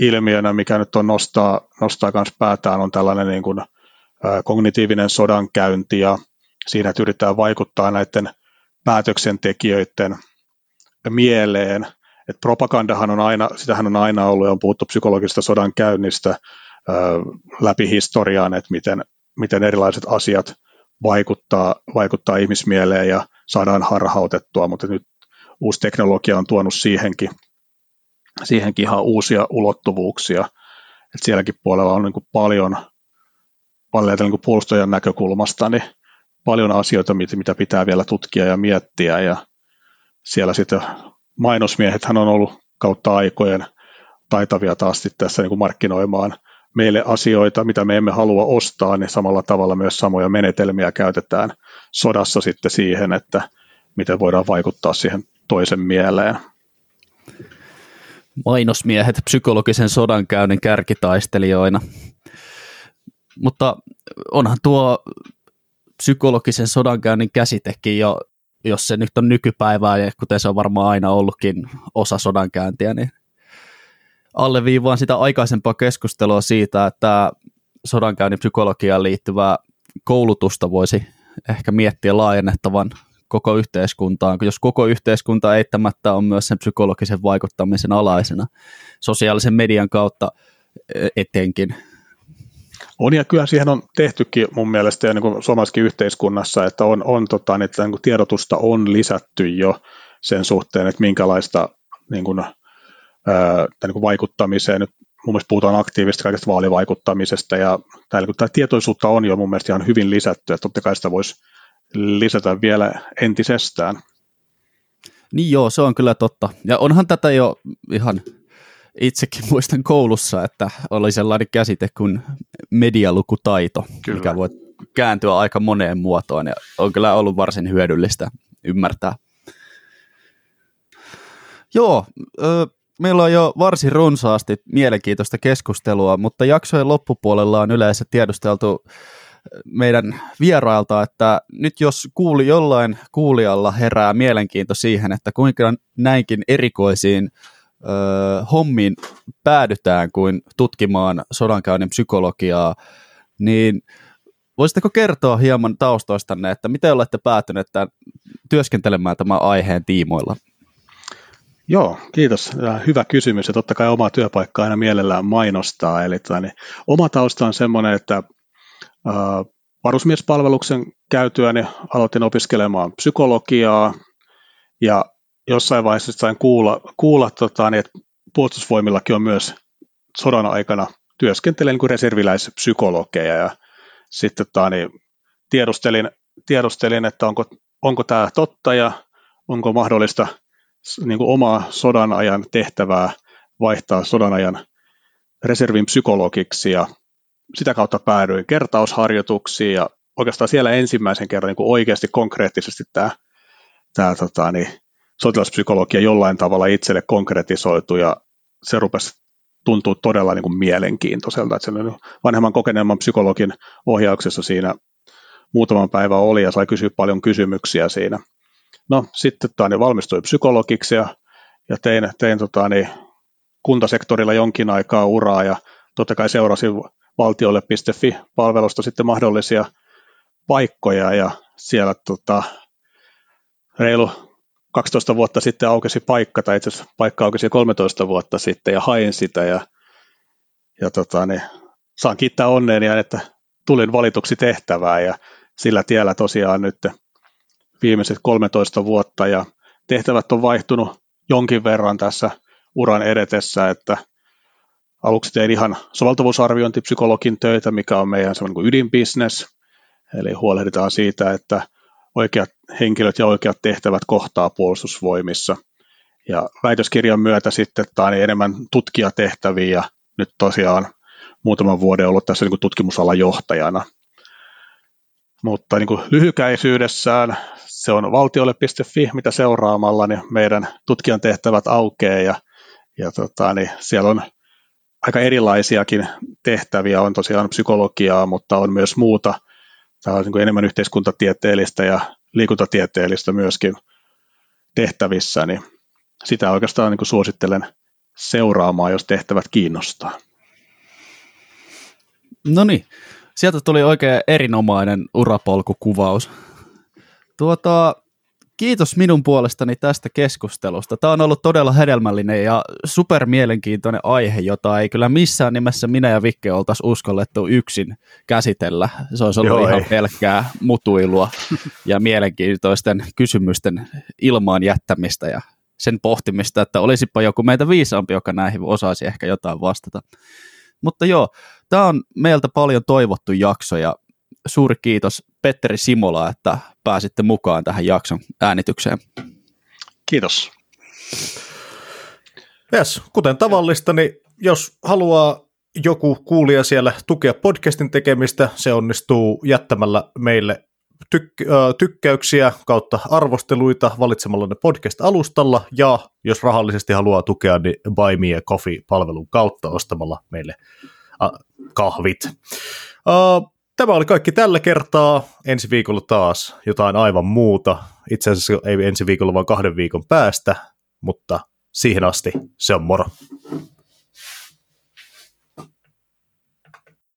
ilmiönä, mikä nyt on nostaa, nostaa myös päätään, on tällainen niin kuin, ää, kognitiivinen sodankäynti, ja siinä, että yritetään vaikuttaa näiden päätöksentekijöiden mieleen. Et propagandahan on aina, sitähän on aina ollut ja on puhuttu psykologista sodan käynnistä läpi historiaan, että miten, miten erilaiset asiat vaikuttaa, vaikuttaa ihmismieleen ja saadaan harhautettua, mutta nyt uusi teknologia on tuonut siihenkin, siihenkin ihan uusia ulottuvuuksia. Et sielläkin puolella on niin kuin paljon, paljon niin kuin puolustajan näkökulmasta niin paljon asioita, mitä pitää vielä tutkia ja miettiä, ja siellä sitten mainosmiehet on ollut kautta aikojen taitavia taas tässä niin kuin markkinoimaan meille asioita, mitä me emme halua ostaa, niin samalla tavalla myös samoja menetelmiä käytetään sodassa sitten siihen, että miten voidaan vaikuttaa siihen toisen mieleen. Mainosmiehet psykologisen sodankäynnin kärkitaistelijoina. Mutta onhan tuo psykologisen sodankäynnin käsitekin jo jos se nyt on nykypäivää, ja kuten se on varmaan aina ollutkin osa sodankäyntiä, niin alleviivaan sitä aikaisempaa keskustelua siitä, että sodankäynnin psykologiaan liittyvää koulutusta voisi ehkä miettiä laajennettavan koko yhteiskuntaan, jos koko yhteiskunta eittämättä on myös sen psykologisen vaikuttamisen alaisena sosiaalisen median kautta e- etenkin. On ja kyllä siihen on tehtykin mun mielestä ja niin kuin suomalaisessakin yhteiskunnassa, että on, on tota, niin, että niin kuin tiedotusta on lisätty jo sen suhteen, että minkälaista niin kuin, ää, niin kuin vaikuttamiseen, nyt mun mielestä puhutaan aktiivisesti kaikesta vaalivaikuttamisesta ja tämä, niin tämä tietoisuutta on jo mun mielestä ihan hyvin lisätty, että totta kai sitä voisi lisätä vielä entisestään. Niin joo, se on kyllä totta. Ja onhan tätä jo ihan itsekin muistan koulussa, että oli sellainen käsite kuin medialukutaito, kyllä. mikä voi kääntyä aika moneen muotoon ja on kyllä ollut varsin hyödyllistä ymmärtää. Joo, meillä on jo varsin runsaasti mielenkiintoista keskustelua, mutta jaksojen loppupuolella on yleensä tiedusteltu meidän vierailta, että nyt jos kuuli jollain kuulijalla herää mielenkiinto siihen, että kuinka näinkin erikoisiin ö, hommiin päädytään kuin tutkimaan sodankäynnin psykologiaa, niin voisitteko kertoa hieman taustoistanne, että miten olette päätyneet tämän, työskentelemään tämän aiheen tiimoilla? Joo, kiitos. Hyvä kysymys ja totta kai omaa työpaikkaa aina mielellään mainostaa. Eli tani, tota niin, oma tausta on semmoinen, että varusmiespalveluksen käytyäni aloitin opiskelemaan psykologiaa ja jossain vaiheessa sain kuulla, kuulla tota, niin, että puolustusvoimillakin on myös sodan aikana työskentelee niin reserviläispsykologeja ja sitten tota, niin, tiedustelin, tiedustelin, että onko, onko tämä totta ja onko mahdollista niin kuin omaa sodan ajan tehtävää vaihtaa sodan ajan reservin psykologiksi ja sitä kautta päädyin kertausharjoituksiin ja oikeastaan siellä ensimmäisen kerran niin kuin oikeasti konkreettisesti tämä, tämä tota, niin, sotilaspsykologia jollain tavalla itselle konkretisoitu ja se rupesi tuntuu todella niin kuin mielenkiintoiselta. Että vanhemman kokeneemman psykologin ohjauksessa siinä muutaman päivän oli ja sai kysyä paljon kysymyksiä siinä. No sitten niin valmistuin psykologiksi ja, ja tein, tein tota, niin, kuntasektorilla jonkin aikaa uraa ja totta kai seurasin valtiolle.fi-palvelusta sitten mahdollisia paikkoja ja siellä tota, reilu 12 vuotta sitten aukesi paikka, tai itse asiassa paikka aukesi 13 vuotta sitten, ja hain sitä, ja, ja tota, niin, saan kiittää onneeni, että tulin valituksi tehtävään, ja sillä tiellä tosiaan nyt viimeiset 13 vuotta, ja tehtävät on vaihtunut jonkin verran tässä uran edetessä, että aluksi tein ihan soveltuvuusarviointipsykologin töitä, mikä on meidän semmoinen ydinbisnes, eli huolehditaan siitä, että oikeat henkilöt ja oikeat tehtävät kohtaa puolustusvoimissa. Ja väitöskirjan myötä sitten tai niin enemmän tutkijatehtäviä ja nyt tosiaan muutaman vuoden ollut tässä niin tutkimusalan johtajana. Mutta niin lyhykäisyydessään se on valtiolle.fi, mitä seuraamalla niin meidän tutkijan tehtävät aukeaa ja, ja tota, niin siellä on aika erilaisiakin tehtäviä, on tosiaan psykologiaa, mutta on myös muuta, tämä on niin enemmän yhteiskuntatieteellistä ja liikuntatieteellistä myöskin tehtävissä, niin sitä oikeastaan niin suosittelen seuraamaan, jos tehtävät kiinnostaa. No niin, sieltä tuli oikein erinomainen urapolkukuvaus. Tuota, kiitos minun puolestani tästä keskustelusta. Tämä on ollut todella hedelmällinen ja super mielenkiintoinen aihe, jota ei kyllä missään nimessä minä ja Vikke oltaisi uskollettu yksin käsitellä. Se olisi ollut Joo, ihan ei. pelkkää mutuilua ja mielenkiintoisten kysymysten ilmaan jättämistä ja sen pohtimista, että olisipa joku meitä viisaampi, joka näihin osaisi ehkä jotain vastata. Mutta joo, tämä on meiltä paljon toivottu jakso ja suuri kiitos Petteri Simola, että pääsitte mukaan tähän jakson äänitykseen. Kiitos. Yes, kuten tavallista, niin jos haluaa joku kuulija siellä tukea podcastin tekemistä, se onnistuu jättämällä meille tyk- tykkäyksiä kautta arvosteluita valitsemalla ne podcast-alustalla, ja jos rahallisesti haluaa tukea, niin Buy Me a Coffee-palvelun kautta ostamalla meille kahvit. Tämä oli kaikki tällä kertaa. Ensi viikolla taas jotain aivan muuta. Itse asiassa ei ensi viikolla, vaan kahden viikon päästä, mutta siihen asti se on moro.